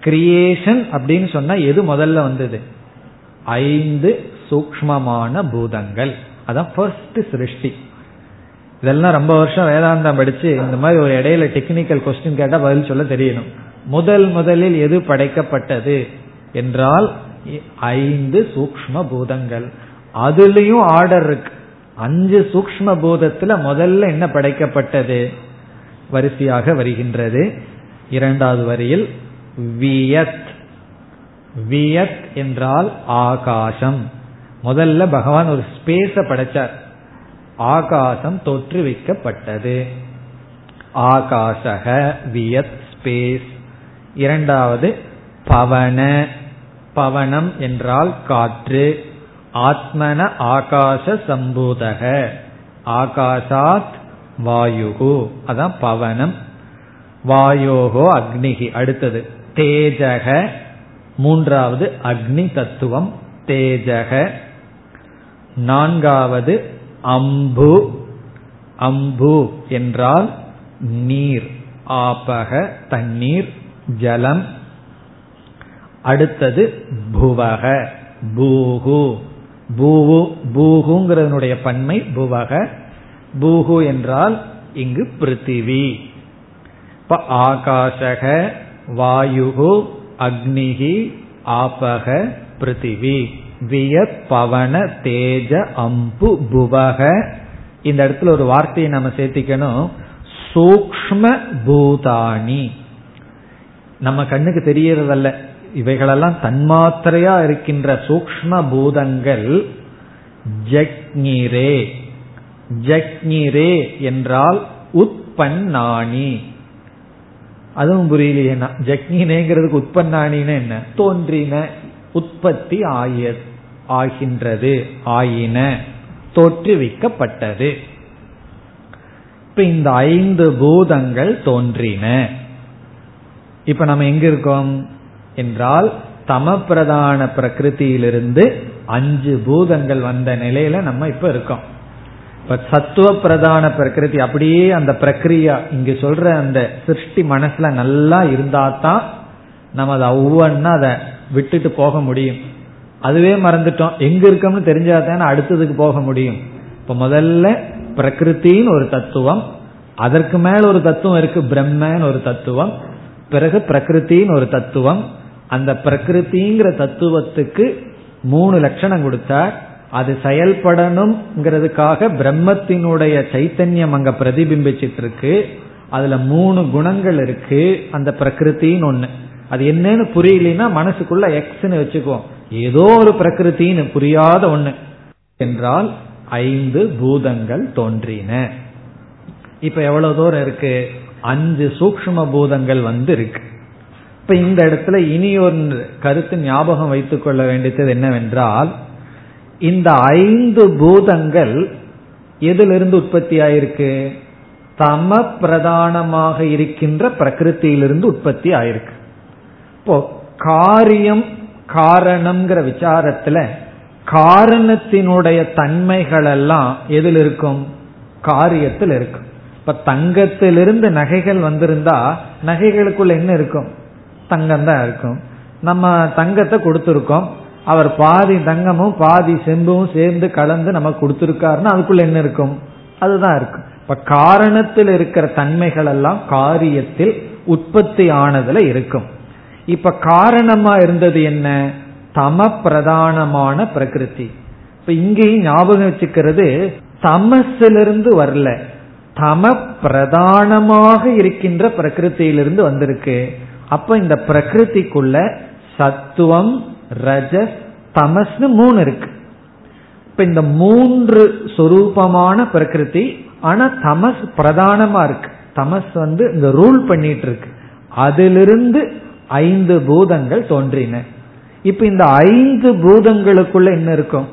கிரியேஷன் அப்படின்னு சொன்னா எது முதல்ல வந்தது? ஐந்து சூக்மமான பூதங்கள். அதான் ஃபர்ஸ்ட் சிருஷ்டி. இதெல்லாம் ரொம்ப வருஷம் வேதாந்தம் படிச்சு இந்த மாதிரி ஒரு இடையில டெக்னிக்கல் கொஸ்டின் கேட்டா பதில் சொல்ல தெரியணும். முதல் முதலில் எது படைக்கப்பட்டது என்றால் ஐந்து சூக்ம பூதங்கள். அதுலயும் ஆர்டர் இருக்கு. அஞ்சு சூக்ம பூதத்துல முதல்ல என்ன படைக்கப்பட்டது? வரிசையாக வருகின்றது. இரண்டாவது வரியில் வியத். வியத் என்றால் ஆகாசம். முதல்ல பகவான் ஒரு ஸ்பேஸ படைச்சார். ஆகாசம் தோற்றுவிக்கப்பட்டது. ஆகாசக வியத் ஸ்பேஸ் இரண்டாவது பவன. பவனம் என்றால் காற்று. ஆத்மன ஆகாச சம்பூதக. ஆகாசாத் வாயுகு. அதான் பவனம். வாயோகோ அக்னிகி. அடுத்தது தேஜக. மூன்றாவது அக்னி தத்துவம். தேஜக. நான்காவது அம்பு. அம்பு என்றால் நீர். ஆபக தண்ணீர். ஜலம். அடுத்தது புவக. பூகு. பூவு பூகுங்கிறதனுடைய பன்மை புவக. பூகு என்றால் இங்கு பிருத்திவி. இப்ப ஆகாஷக வாயுகு அக்னிகி ஆபக பிருத்திவி. விய பவன தேஜ அம்பு புவக. இந்த இடத்துல ஒரு வார்த்தையை நம்ம சேர்த்திக்கணும். சூக்ம பூதானி. நம்ம கண்ணுக்கு தெரியறதல்ல இவைகளெல்லாம் தன்மாத்திரையா இருக்கின்ற சூக்ம பூதங்கள். ஜக்ஞிரே. ஜக்ஞிரே என்றால் உற்பன்னாணி. அதுவும் புரியலையே ஜக்ஞினேங்கிறதுக்கு உற்பன்னாணின்னு என்ன? தோன்றின உற்பத்தி ஆய ஆகின்றது. ஆயின தோற்றுவிக்கப்பட்டது. இப்ப இந்த ஐந்து பூதங்கள் தோன்றின. இப்ப நம்ம எங்க இருக்கோம்? என்றால் தம பிரதான பிரகிருதியிலிருந்து அஞ்சு பூதங்கள் வந்த நிலையில நம்ம இப்ப இருக்கோம். இப்ப சத்துவ பிரதான பிரகிருதி அப்படியே அந்த பிரக்ரியா இங்க சொல்ற அந்த சிருஷ்டி மனசுல நல்லா இருந்தா தான் நம்ம அதை ஒவ்வொன்னா அதை விட்டுட்டு போக முடியும். அதுவே மறந்துட்டோம். எங்க இருக்கோம்னு தெரிஞ்சா தானே அடுத்ததுக்கு போக முடியும். இப்ப முதல்ல பிரகிருத்தின்னு ஒரு தத்துவம் அதற்கு மேல ஒரு தத்துவம் இருக்கு பிரம்மன்னு ஒரு தத்துவம் பிறகு பிரகிருத்தின்னு ஒரு தத்துவம். அந்த பிரகிருதிங்கிற தத்துவத்துக்கு மூணு லட்சணம் கொடுத்தார். அது செயல்படணுங்கிறதுக்காக பிரம்மத்தினுடைய சைத்தன்யம் அங்க பிரதிபிம்பிச்சிட்டு இருக்கு அதுல மூணு குணங்கள் இருக்கு அந்த பிரகிருத்தின்னு ஒண்ணு. அது என்னன்னு புரியலன்னா மனசுக்குள்ள எக்ஸ்ன்னு வச்சுக்குவோம். ஏதோ ஒரு பிரகிருத்தின்னு புரியாத ஒண்ணு. என்றால் ஐந்து பூதங்கள் தோன்றின. இப்ப எவ்வளவு தூரம் இருக்கு? அஞ்சு சூக்ம பூதங்கள் வந்து இருக்கு. இப்ப இந்த இடத்துல இனி ஒரு கருத்து ஞாபகம் வைத்துக் கொள்ள வேண்டியது என்னவென்றால் இந்த ஐந்து பூதங்கள் எதிலிருந்து உற்பத்தி ஆயிருக்கு தம பிரதானமாக இருக்கின்ற பிரகிருத்தியிலிருந்து உற்பத்தி ஆயிருக்கு இப்போ காரியம் காரணம்ங்கிற விசாரத்துல காரணத்தினுடைய தன்மைகள் எல்லாம் எதில் இருக்கும் காரியத்தில் இருக்கும் இப்ப தங்கத்திலிருந்து நகைகள் வந்திருந்தா நகைகளுக்குள்ள என்ன இருக்கும்? தங்கம் தான் இருக்கும். நம்ம தங்கத்தை கொடுத்துருக்கோம். அவர் பாதி தங்கமும் பாதி செம்பும் சேர்ந்து கலந்து நமக்கு கொடுத்துருக்காருன்னா அதுக்குள்ள என்ன இருக்கும்? அதுதான் இருக்கும். இப்ப காரணத்தில் இருக்கிற தன்மைகள் எல்லாம் காரியத்தில் உற்பத்தி ஆனதுல இருக்கும். இப்ப காரணமா இருந்தது என்ன? தம பிரதானமான பிரகிருதி. இப்ப இங்கேயும் ஞாபகம் வச்சுக்கிறது தமசிலிருந்து வரல. தம பிரதானமாக இருக்கின்ற பிரகிருத்தியிலிருந்து வந்திருக்கு. அப்ப இந்த பிரகிருதிக்குள்ள சத்துவம் ரஜஸ் தமஸ்னு மூணு இருக்கு. இப்ப இந்த மூன்று சொரூபமான பிரகிருதி ஆனா தமஸ் பிரதானமா இருக்கு. தமஸ் வந்து இந்த ரூல் பண்ணிட்டு இருக்கு அதிலிருந்து ஐந்து பூதங்கள் தோன்றின. இப்ப இந்த ஐந்து பூதங்களுக்குள்ள என்ன இருக்கும்?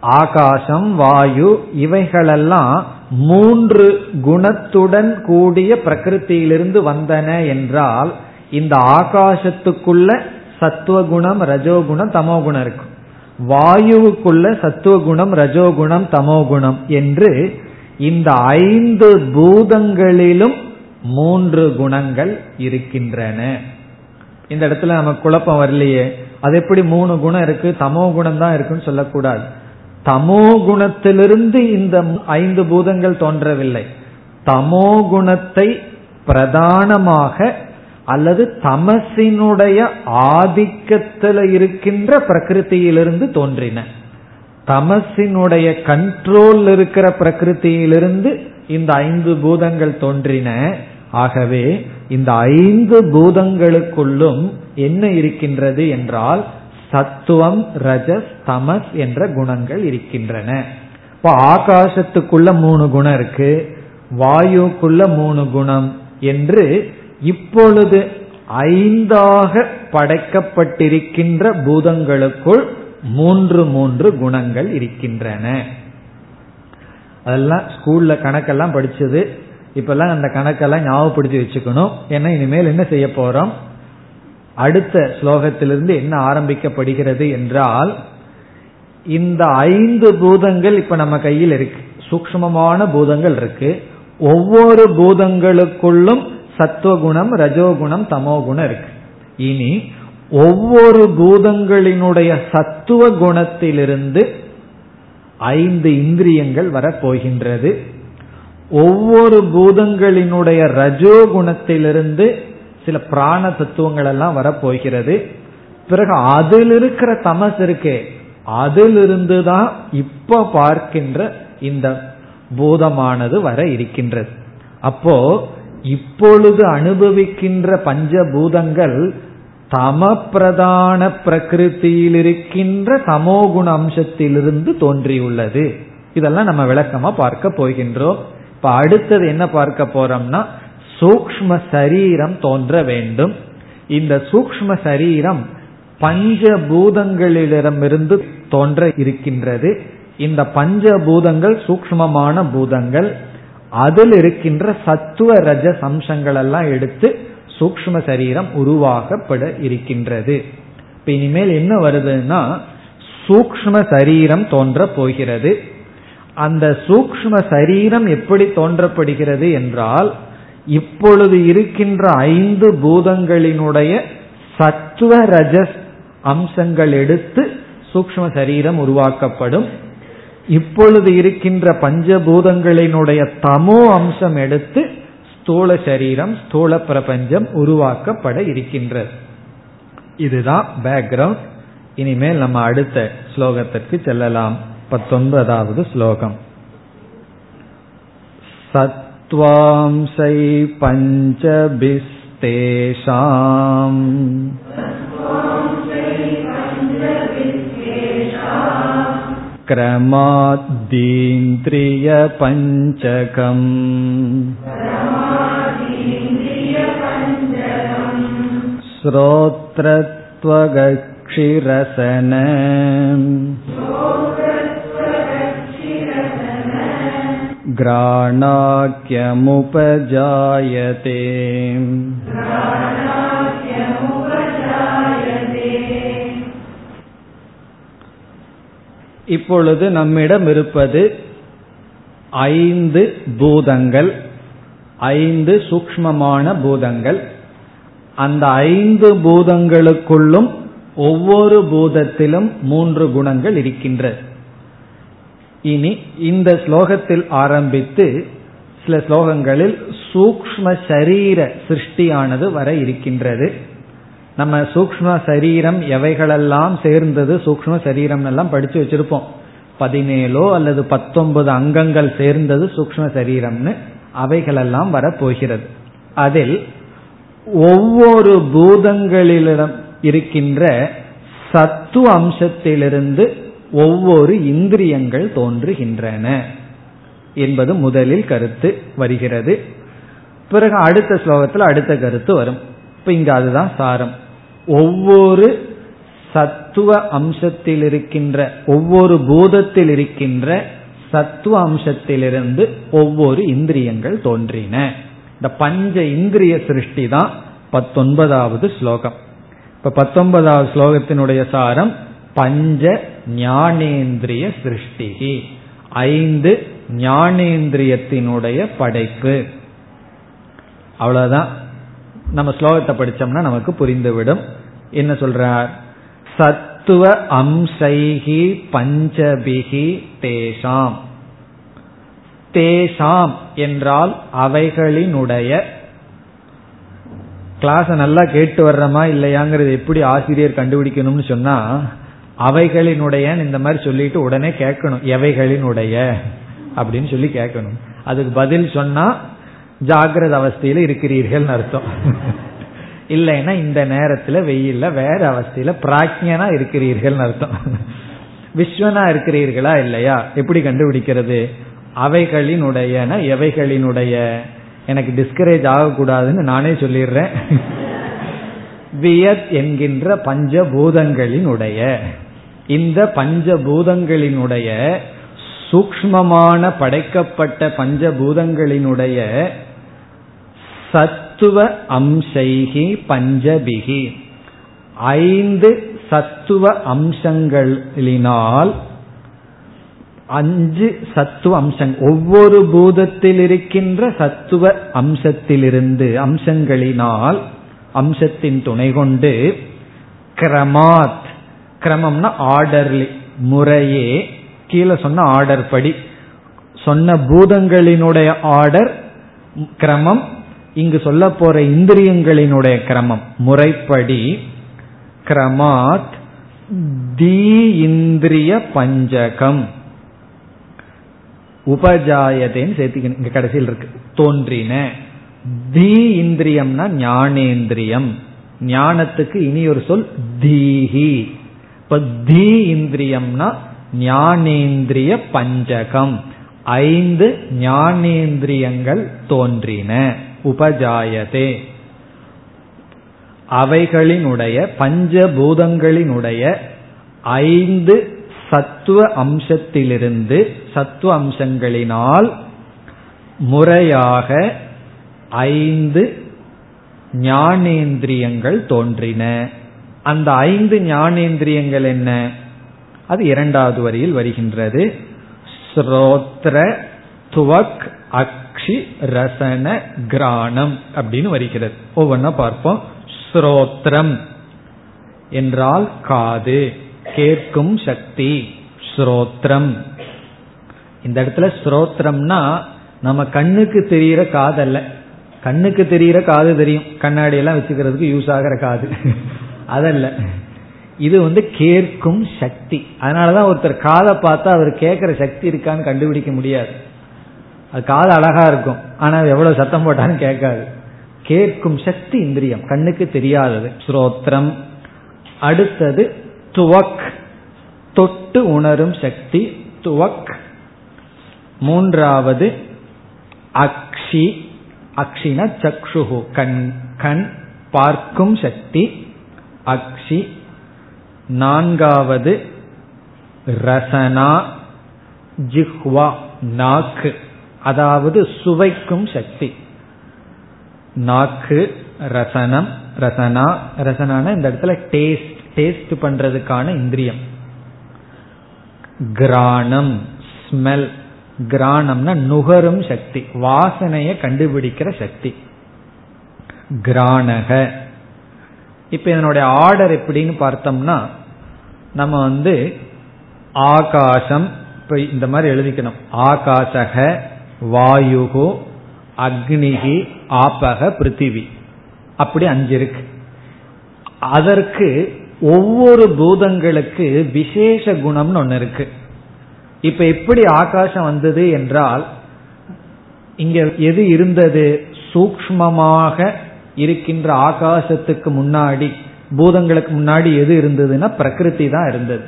ஆகாசம் வாயு இவைகளெல்லாம் மூன்று குணத்துடன் கூடிய பிரகிருத்தியிலிருந்து வந்தன என்றால் இந்த ஆகாசத்துக்குள்ள சத்துவகுணம் ரஜோகுணம் தமோகுணம் இருக்கும் வாயுவுக்குள்ள சத்துவகுணம் ரஜோகுணம் தமோகுணம் என்று இந்த ஐந்து பூதங்களிலும் மூன்று குணங்கள் இருக்கின்றன. இந்த இடத்துல நமக்கு குழப்பம் வரலையே. அது எப்படி மூணு குணம் இருக்கு? தமோ குணம் தான் இருக்குன்னு சொல்லக்கூடாது. தமோ குணத்திலிருந்து இந்த ஐந்து பூதங்கள் தோன்றவில்லை. தமோ குணத்தை பிரதானமாக அல்லது தமசினுடைய ஆதிக்கத்தில் இருக்கின்ற பிரகிருத்தியிலிருந்து தோன்றின. தமசினுடைய கண்ட்ரோல் இருக்கிற பிரகிருத்தியிலிருந்து இந்த ஐந்து பூதங்கள் தோன்றின. ஆகவே இந்த ஐந்து பூதங்களுக்குள்ளும் என்ன இருக்கின்றது என்றால் சத்துவம் ரஜஸ் தமஸ் என்ற குணங்கள் இருக்கின்றன. இப்போ ஆகாசத்துக்குள்ள மூணு குணம் இருக்கு வாயுக்குள்ள மூணு குணம் என்று இப்பொழுது ஐந்தாக படைக்கப்பட்டிருக்கின்ற பூதங்களுக்குள் மூன்று மூன்று குணங்கள் இருக்கின்றன. அதெல்லாம் ஸ்கூல்ல கணக்கெல்லாம் படிச்சது. இப்பெல்லாம் அந்த கணக்கெல்லாம் ஞாபகப்படுத்தி வச்சுக்கணும். ஏன்னா இனிமேல் என்ன செய்ய போறோம்? அடுத்த ஸ்லோகத்திலிருந்து என்ன ஆரம்பிக்கப்படுகிறது என்றால் இந்த ஐந்து பூதங்கள் இப்ப நம்ம கையில் இருக்கு. சூக்மமான பூதங்கள் இருக்கு. ஒவ்வொரு பூதங்களுக்குள்ளும் சத்துவகுணம் ரஜோகுணம் தமோகுணம் இருக்கு. இனி ஒவ்வொரு பூதங்களினுடைய சத்துவ குணத்திலிருந்து ஐந்து இந்திரியங்கள் வரப்போகின்றது. ஒவ்வொரு பூதங்களினுடைய ரஜோகுணத்திலிருந்து சில பிராண தத்துவங்கள் எல்லாம் வரப்போகிறது. பிறகு அதில் இருக்கிற தமஸ் இருக்கே. அதிலிருந்து தான் இப்ப பார்க்கின்ற இந்த பூதமானது வர இருக்கின்றது. அப்போ இப்பொழுது அனுபவிக்கின்ற பஞ்சபூதங்கள் தம பிரதான பிரகிருத்தியில் இருக்கின்ற தமோகுண அம்சத்திலிருந்து தோன்றியுள்ளது. இதெல்லாம் நம்ம விளக்கமா பார்க்க போகின்றோம். இப்ப அடுத்தது என்ன பார்க்க போறோம்னா சூக்ம சரீரம் தோன்ற வேண்டும். இந்த சூக்ம சரீரம் பஞ்சபூதங்களிடமிருந்து தோன்ற இருக்கின்றது. இந்த பஞ்சபூதங்கள் சூக்மமான பூதங்கள். அதில் இருக்கின்ற சத்துவ ரஜ அம்சங்கள் எல்லாம் எடுத்து சூக்ம சரீரம் உருவாகப்பட இருக்கின்றது. இப்ப இனிமேல் என்ன வருதுன்னா சூக்ம சரீரம் தோன்ற போகிறது. அந்த சூக்ம சரீரம் எப்படி தோன்றப்படுகிறது என்றால் இப்பொழுது இருக்கின்ற ஐந்து பூதங்களினுடைய சத்துவ ரஜஸ் அம்சங்கள் எடுத்து சூக்ம சரீரம் உருவாக்கப்படும். இப்பொழுது இருக்கின்ற பஞ்சபூதங்களினுடைய தமோ அம்சம் எடுத்து ஸ்தூல சரீரம் ஸ்தூல பிரபஞ்சம் உருவாக்கப்பட இருக்கின்றது. இதுதான் பேக்ரவுண்ட் இனிமேல் நம்ம அடுத்த ஸ்லோகத்திற்கு செல்லலாம். பத்தொன்பதாவது ஸ்லோகம். சத் त्वांसै पञ्चभिस्तेषाम् क्रमाद्दीन्द्रियपञ्चकम् श्रोत्रत्वगक्षिरसन घ्राणाख्यमुपजायते இப்பொழுது நம்மிடம் இருப்பது ஐந்து பூதங்கள் ஐந்து சூக்மமான பூதங்கள் அந்த ஐந்து பூதங்களுக்குள்ளும் ஒவ்வொரு பூதத்திலும் மூன்று குணங்கள் இருக்கின்றது இனி இந்த ஸ்லோகத்தில் ஆரம்பித்து சில ஸ்லோகங்களில் சூக்ம சரீர சிருஷ்டியானது வர இருக்கின்றது. நம்ம சூக்ம சரீரம் எவைகளெல்லாம் சேர்ந்தது? சூக்ம சரீரம் எல்லாம் படிச்சு வச்சிருப்போம். பதினேழோ அல்லது பத்தொன்பது அங்கங்கள் சேர்ந்தது சூக்ம சரீரம்னு அவைகளெல்லாம் வரப்போகிறது. அதில் ஒவ்வொரு பூதங்களிலும் இருக்கின்ற சத்து அம்சத்திலிருந்து ஒவ்வொரு இந்திரியங்கள் தோன்றுகின்றன என்பது முதலில் கருத்து வருகிறது. பிறகு அடுத்த ஸ்லோகத்தில் அடுத்த கருத்து வரும். இப்ப இங்க அதுதான் சாரம். ஒவ்வொரு சத்துவ அம்சத்தில் இருக்கின்ற ஒவ்வொரு பூதத்தில் இருக்கின்ற சத்துவ அம்சத்திலிருந்து ஒவ்வொரு இந்திரியங்கள் தோன்றின. இந்த பஞ்ச இந்திரிய சிருஷ்டி தான் பத்தொன்பதாவது ஸ்லோகம். இப்ப பத்தொன்பதாவது ஸ்லோகத்தினுடைய சாரம் பஞ்ச ஞானேந்திரிய சிருஷ்டி ஐந்து ஞானேந்திரியத்தினுடைய படைப்பு. அவ்வளவுதான். நம்ம ஸ்லோகத்தை படிச்சோம்னா நமக்கு புரிந்துவிடும். என்ன சொல்றார்? சத்துவ அம்சைகி பஞ்சபிகி தேஷாம். தேஷாம் என்றால் அவைகளினுடைய கிளாஸ் நல்லா கேட்டு வர்றமா இல்லையாங்கிறது எப்படி ஆசிரியர் கண்டுபிடிக்கணும்னு சொன்னா அவைகளினுடைய இந்த மாதிரி சொல்லிட்டு உடனே கேட்கணும். எவைகளினுடைய? அப்படின்னு சொல்லி கேட்கணும். அதுக்கு பதில் சொன்னா ஜாகிரத அவஸ்தையில இருக்கிறீர்கள் அர்த்தம். இல்லைன்னா இந்த நேரத்துல வெயில்ல வேற அவஸ்தையில பிராக்ஞனா இருக்கிறீர்கள் அர்த்தம். விஸ்வனா இருக்கிறீர்களா இல்லையா? எப்படி கண்டுபிடிக்கிறது? அவைகளினுடைய எவைகளினுடைய? எனக்கு டிஸ்கரேஜ் ஆகக்கூடாதுன்னு நானே சொல்லிடுறேன். வியத் என்கின்ற பஞ்சபூதங்களினுடைய. இந்த பஞ்சபூதங்களினுடைய சூக்மமான படைக்கப்பட்ட பஞ்சபூதங்களினுடைய சத்துவ அம்சைகி பஞ்சபிகி ஐந்து சத்துவ அம்சங்களினால் அஞ்சு சத்துவ அம்சங்கள் ஒவ்வொரு பூதத்தில் இருக்கின்ற சத்துவ அம்சத்திலிருந்து அம்சங்களினால் அம்சத்தின் துணை கொண்டு கிரமாத் கிரமம்னா ஆர்டர்லி முறையே. கீழே சொன்ன ஆர்டர் படி. சொன்ன பூதங்களினுடைய ஆர்டர் கிரமம். இங்கு சொல்ல போற இந்திரியங்களினுடைய கிரமம். முறைப்படி கிரமாத் தி இந்திரிய பஞ்சகம். உபஜாயதேன்னு சேர்த்துக்கணும். இங்க கடைசியில் இருக்கு. தோன்றின. தி இந்திரியம்னா ஞானேந்திரியம். ஞானத்துக்கு இனி ஒரு சொல் தீஹி. இப்ப தி இந்திரியம்னா ஞானேந்திரிய பஞ்சகம். ஐந்து ஞானேந்திரியங்கள் தோன்றின. உபஜாயதே. அவைகளினுடைய பஞ்சபூதங்களினுடைய ஐந்து சத்துவ அம்சத்திலிருந்து சத்துவ அம்சங்களினால் முறையாக ஐந்து ஞானேந்திரியங்கள் தோன்றின. அந்த ஐந்து ஞானேந்திரியங்கள் என்ன? அது இரண்டாவது வரியில் வருகின்றது. ஸ்ரோத்ர துவக் அக்ஷி ரசன கிராணம் அப்படின்னு வருகிறது. ஒவ்வொன்னா பார்ப்போம். ஸ்ரோத்ரம் என்றால் காது கேட்கும் சக்தி ஸ்ரோத்ரம். இந்த இடத்துல ஸ்ரோத்ரம்னா நம்ம கண்ணுக்கு தெரிகிற காதல்ல. கண்ணுக்கு தெரிகிற காது தெரியும். கண்ணாடி எல்லாம் வச்சுக்கிறதுக்கு யூஸ் ஆகிற காது. அதல்ல. இது வந்து கேட்கும் சக்தி. அதனாலதான் ஒருத்தர் காதை பார்த்தா அவர் கேட்கிற சக்தி இருக்கான்னு கண்டுபிடிக்க முடியாது. அது காது அழகா இருக்கும். ஆனா எவ்வளவு சத்தம் போட்டாலும் கேட்காது. கேட்கும் சக்தி இந்திரியம். கண்ணுக்கு தெரியாதது. ஸ்ரோத்ரம். அடுத்தது துவக். தொட்டு உணரும் சக்தி. துவக். மூன்றாவது அக்ஷி. அக்ஷின சக்ஷுகு கண். கண் பார்க்கும் சக்தி. அக்ஷி. நான்காவது ரசனா. ஜிஹ்வா நாக்கு. அதாவது சுவைக்கும் சக்தி. நாக்கு ரசனம் ரசனா. ரசனான இந்த இடத்துல டேஸ்ட் டேஸ்ட் பண்றதுக்கான இந்திரியம். கிராணம் ஸ்மெல் கிராணம்னா நுகரும் சக்தி. வாசனையை கண்டுபிடிக்கிற சக்தி. கிராணக இப்ப இதனுடைய ஆர்டர் எப்படின்னு பார்த்தோம்னா நம்ம வந்து ஆகாசம் இப்ப இந்த மாதிரி எழுதிக்கணும். ஆகாசக வாயுகு அக்னிகி ஆபக பிருத்திவி. அப்படி அஞ்சு இருக்கு. அதற்கு ஒவ்வொரு பூதங்களுக்கு விசேஷ குணம்னு ஒன்று இருக்கு. இப்ப எப்படி ஆகாசம் வந்தது என்றால் இங்க எது இருந்தது? சூக்மமாக இருக்கின்ற ஆகாசத்துக்கு முன்னாடி பூதங்களுக்கு முன்னாடி எது இருந்ததுன்னா பிரகிருதி தான் இருந்தது.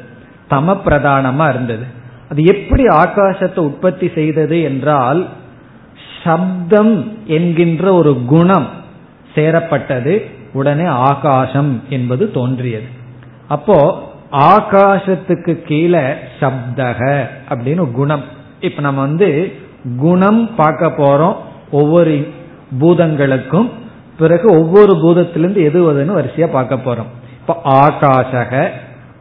தம பிரதானமா இருந்தது. அது எப்படி ஆகாசத்தை உற்பத்தி செய்தது என்றால் சப்தம் என்கின்ற ஒரு குணம் சேரப்பட்டது உடனே ஆகாசம் என்பது தோன்றியது. அப்போ ஆகாசத்துக்கு கீழே சப்தக அப்படின்னு குணம். இப்ப நம்ம வந்து குணம் பார்க்க போறோம். ஒவ்வொரு பூதங்களுக்கும் பிறகு ஒவ்வொரு பூதத்திலிருந்து எது வருதுன்னு வரிசையா பார்க்க போறோம். இப்ப ஆகாசக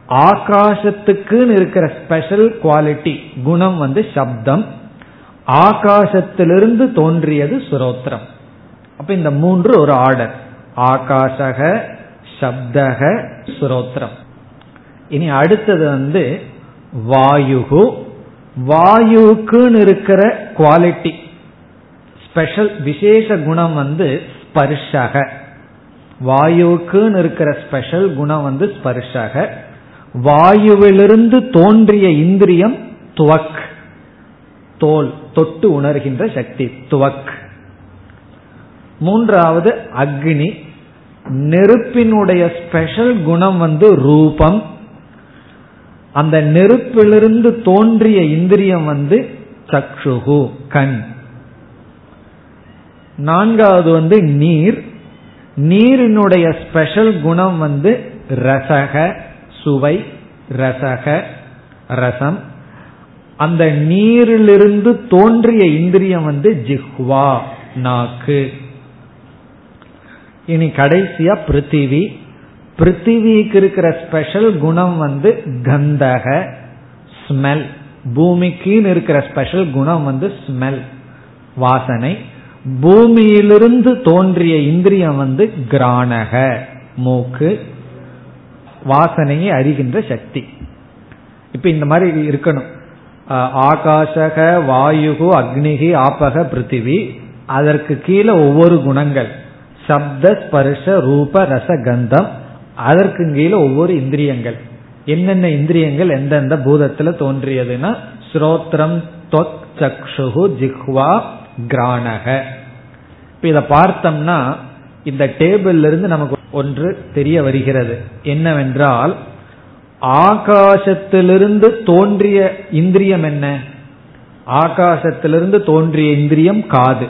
ஆகாசத்துக்குன்னு இருக்கிற ஸ்பெஷல் குவாலிட்டி குணம் வந்து சப்தம். ஆகாசத்திலிருந்து தோன்றியது சுரோத்திரம். அப்ப இந்த மூன்று ஒரு ஆர்டர் ஆகாசக சப்தக சுரோத்திரம். இனி அடுத்தது வந்து வாயுகு. வாயுக்குன்னு இருக்கிற குவாலிட்டி ஸ்பெஷல் விசேஷ குணம் வந்து ஸ்பர்ஷக. வாயுக்குன்னு இருக்கிற ஸ்பெஷல் குணம் வந்து ஸ்பர்ஷக. வாயுவிலிருந்து தோன்றிய இந்திரியம் துவக். தோல் தொட்டு உணர்கின்ற சக்தி துவக். மூன்றாவது அக்னி. நெருப்பினுடைய ஸ்பெஷல் குணம் வந்து ரூபம். அந்த நெருப்பிலிருந்து தோன்றிய இந்திரியம் வந்து சக்ஷுகு கண். நான்காவது வந்து நீர். நீரினுடைய ஸ்பெஷல் குணம் வந்து ரசக சுவை ரசக ரசம். அந்த நீரிலிருந்து தோன்றிய இந்திரியம் வந்து ஜிஹ்வா நாக்கு. இனி கடைசியா பிருத்திவி. பிருத்திவிக்கு இருக்கிற ஸ்பெஷல் குணம் வந்து கந்தக ஸ்மெல் பூமிக்குன்னு இருக்கிற ஸ்பெஷல் குணம் வந்து ஸ்மெல் வாசனை. பூமியிலிருந்து தோன்றிய இந்திரியம் வந்து கிராணக மூக்கு வாசனையை அறிகின்ற சக்தி. இப்ப இந்த மாதிரி இருக்கணும். ஆகாஷக வாயுகு அக்னிகி ஆப்பக பிருத்திவி அதற்கு கீழே ஒவ்வொரு குணங்கள். சப்த ஸ்பர்ஷ ரூப ரச கந்தம் அதற்கு கீழே ஒவ்வொரு இந்திரியங்கள். என்னென்ன இந்திரியங்கள் எந்தெந்த பூதத்துல தோன்றியதுன்னா ஸ்ரோத்ரம் தொக் சக்ஷுகு ஜிஹ்வா கிராணக இப்ப இதை பார்த்தோம்னா இந்த டேபிள்ல இருந்து நமக்கு ஒன்று தெரிய வருகிறது. என்னவென்றால் ஆகாசத்திலிருந்து தோன்றிய இந்திரியம் என்ன? ஆகாசத்திலிருந்து தோன்றிய இந்திரியம் காது.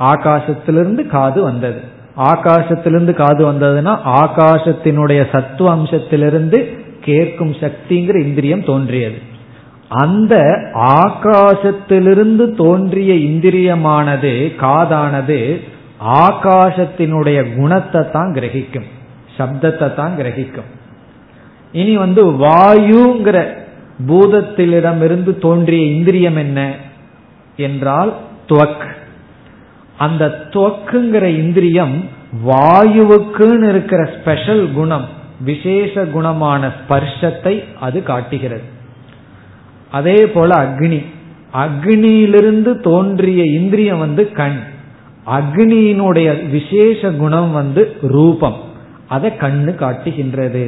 ஆகாசத்திலிருந்து காது வந்தது. ஆகாசத்திலிருந்து காது வந்ததுன்னா ஆகாசத்தினுடைய சத்துவ அம்சத்திலிருந்து கேட்கும் சக்திங்கிற இந்திரியம் தோன்றியது. அந்த ஆகாசத்திலிருந்து தோன்றிய இந்திரியமானது காதானது ஆகாசத்தினுடைய குணத்தை தான் கிரகிக்கும் சப்தத்தை தான் கிரகிக்கும். இனி வந்து வாயுங்கிற பூதத்திலிடமிருந்து தோன்றிய இந்திரியம் என்ன என்றால் துவக். அந்த துவக்குங்கிற இந்திரியம் வாயுவுக்குன்னு இருக்கிற ஸ்பெஷல் குணம் விசேஷ குணமான ஸ்பர்ஷத்தை அது காட்டுகிறது. அதே போல அக்னி. அக்னியிலிருந்து தோன்றிய இந்திரியம் வந்து கண். அக்னியினுடைய விசேஷ குணம் வந்து ரூபம். அதை கண்ணு காட்டுகின்றது.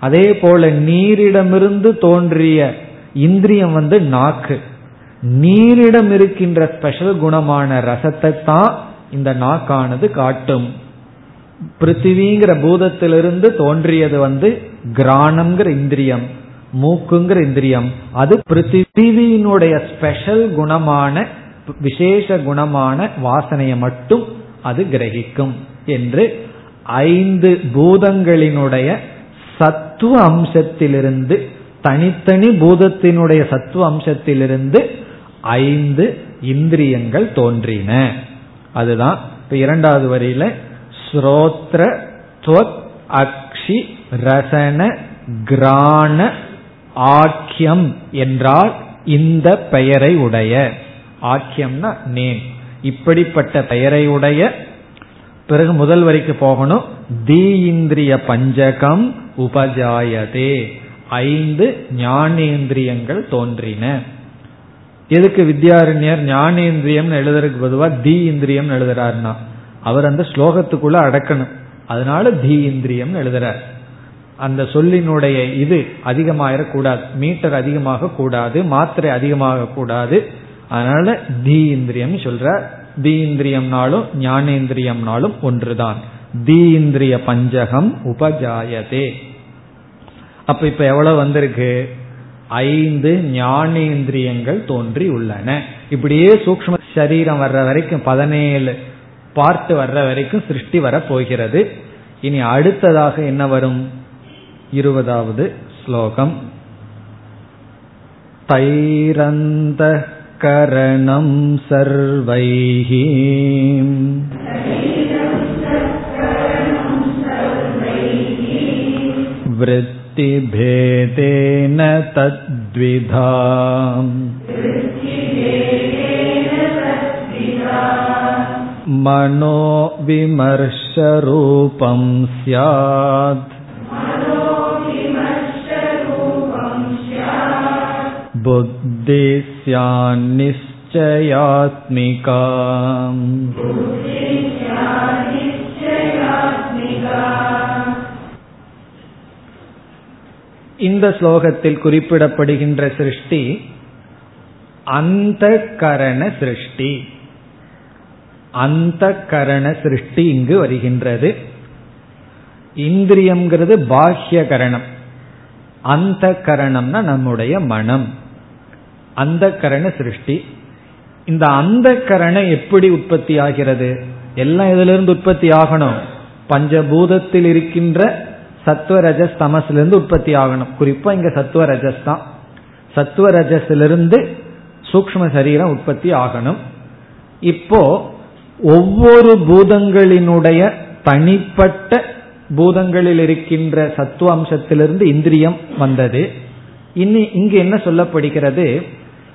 அதே போல நீரிடமிருந்து தோன்றிய இந்திரியம் வந்து நாக்கு. நீரிடம் இருக்கின்ற ஸ்பெஷல் குணமான ரசத்தை தான் இந்த நாக்கானது காட்டும். பிருத்திவிங்கிற பூதத்திலிருந்து தோன்றியது வந்து கிராணம்ங்கிற இந்திரியம். மூக்குங்கிற இந்திரியம். அது பிருத்திவியினுடைய ஸ்பெஷல் குணமான விசேஷ குணமான வாசனையை மட்டும் அது கிரகிக்கும் என்று ஐந்து பூதங்களினுடைய சத்துவ அம்சத்திலிருந்து தனித்தனி பூதத்தினுடைய சத்துவ அம்சத்திலிருந்து ஐந்து இந்திரியங்கள் தோன்றின. அதுதான் இப்ப இரண்டாவது வரியில ஸ்ரோத்ர அக்ஷி ரசன கிராண ஆக்கியம் என்றால் இந்த பெயரை உடைய. ஆக்கியம்னா நேம். இப்படிப்பட்ட பெயரை உடைய. பிறகு முதல் வரைக்கு போகணும். தீஇந்திரிய பஞ்சகம் உபஜாயதே. ஐந்து ஞானேந்திரியங்கள் தோன்றின. எதுக்கு வித்யாரண்யர் ஞானேந்திரியம் எழுதுறதுக்கு பொதுவாக தி இந்திரியம் எழுதுறாருன்னா அவர் அந்த ஸ்லோகத்துக்குள்ள அடக்கணும். அதனால தி இந்திரியம் எழுதுறார். அந்த சொல்லினுடைய இது அதிகமாயிடக்கூடாது மீட்டர் அதிகமாக கூடாது மாத்திரை அதிகமாக கூடாது. அதனால தீந்திரியம் சொல்ற தி இந்திரியம்னாலும் ஞானேந்திரியம்னாலும் ஒன்றுதான். தி இந்திரிய பஞ்சகம் உபஜாயதே. அப்ப இப்ப எவ்வளவு வந்திருக்கு? ஐந்து ஞானேந்திரியங்கள் தோன்றி உள்ளன. இப்படியே சூக்ம சரீரம் வர்ற வரைக்கும் பதினேழு பார்ட் வர்ற வரைக்கும் சிருஷ்டி வர போகிறது இனி அடுத்ததாக என்ன வரும்? இருபதாவது ஸ்லோகம் தைரந்த கரணம் சர்வைः वृत्तिभेदेन तद्विधा मनो विमर्शरूपं स्यात् बुद्धि स्यान्निश्चयात्मिका இந்த ஸ்லோகத்தில் குறிப்பிடப்படுகின்ற சிருஷ்டி அந்த கரண சிருஷ்டி அந்த கரண சிருஷ்டி இங்கு வருகின்றது இந்திரியம்ங்கிறது பாஹ்ய கரணம் அந்த கரணம்னா நம்முடைய மனம் அந்த கரண சிருஷ்டி. இந்த அந்த கரணம் எப்படி உற்பத்தி ஆகிறது? எல்லாம் இதிலிருந்து உற்பத்தி ஆகணும்? பஞ்சபூதத்தில் இருக்கின்ற சத்வரஜஸ் தமசிலிருந்து உற்பத்தி ஆகணும். குறிப்பா இங்க சத்வரஜஸ் தான். சத்வரஜஸிலிருந்து சூக்ம சரீரம் உற்பத்தி ஆகணும். இப்போ ஒவ்வொரு பூதங்களினுடைய தனிப்பட்ட பூதங்களில் இருக்கின்ற சத்துவ அம்சத்திலிருந்து இந்திரியம் வந்தது. இனி இங்கு என்ன சொல்லப்படுகிறது?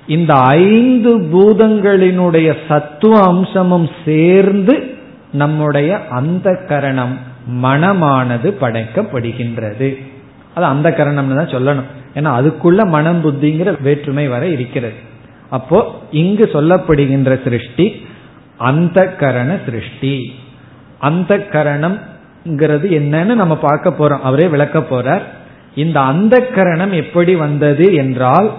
இந்த ஐந்து பூதங்களினுடைய சத்துவ அம்சமும் சேர்ந்து நம்முடைய அந்த கரணம் மனமானது படைக்கப்படுகின்றது. அது அந்த கரணம்னு தான் சொல்லணும். ஏன்னா அதுக்குள்ள மனம் புத்திங்கிற வேற்றுமை வர இருக்கிறது. அப்போ இங்கு சொல்லப்படுகின்ற சிருஷ்டி அந்த கரண சிருஷ்டி. அந்த கரணம்ங்கிறது என்னன்னு நம்ம பார்க்க போறோம். அவரே விளக்க போறார். இந்த அந்த கரணம் எப்படி வந்தது என்றால்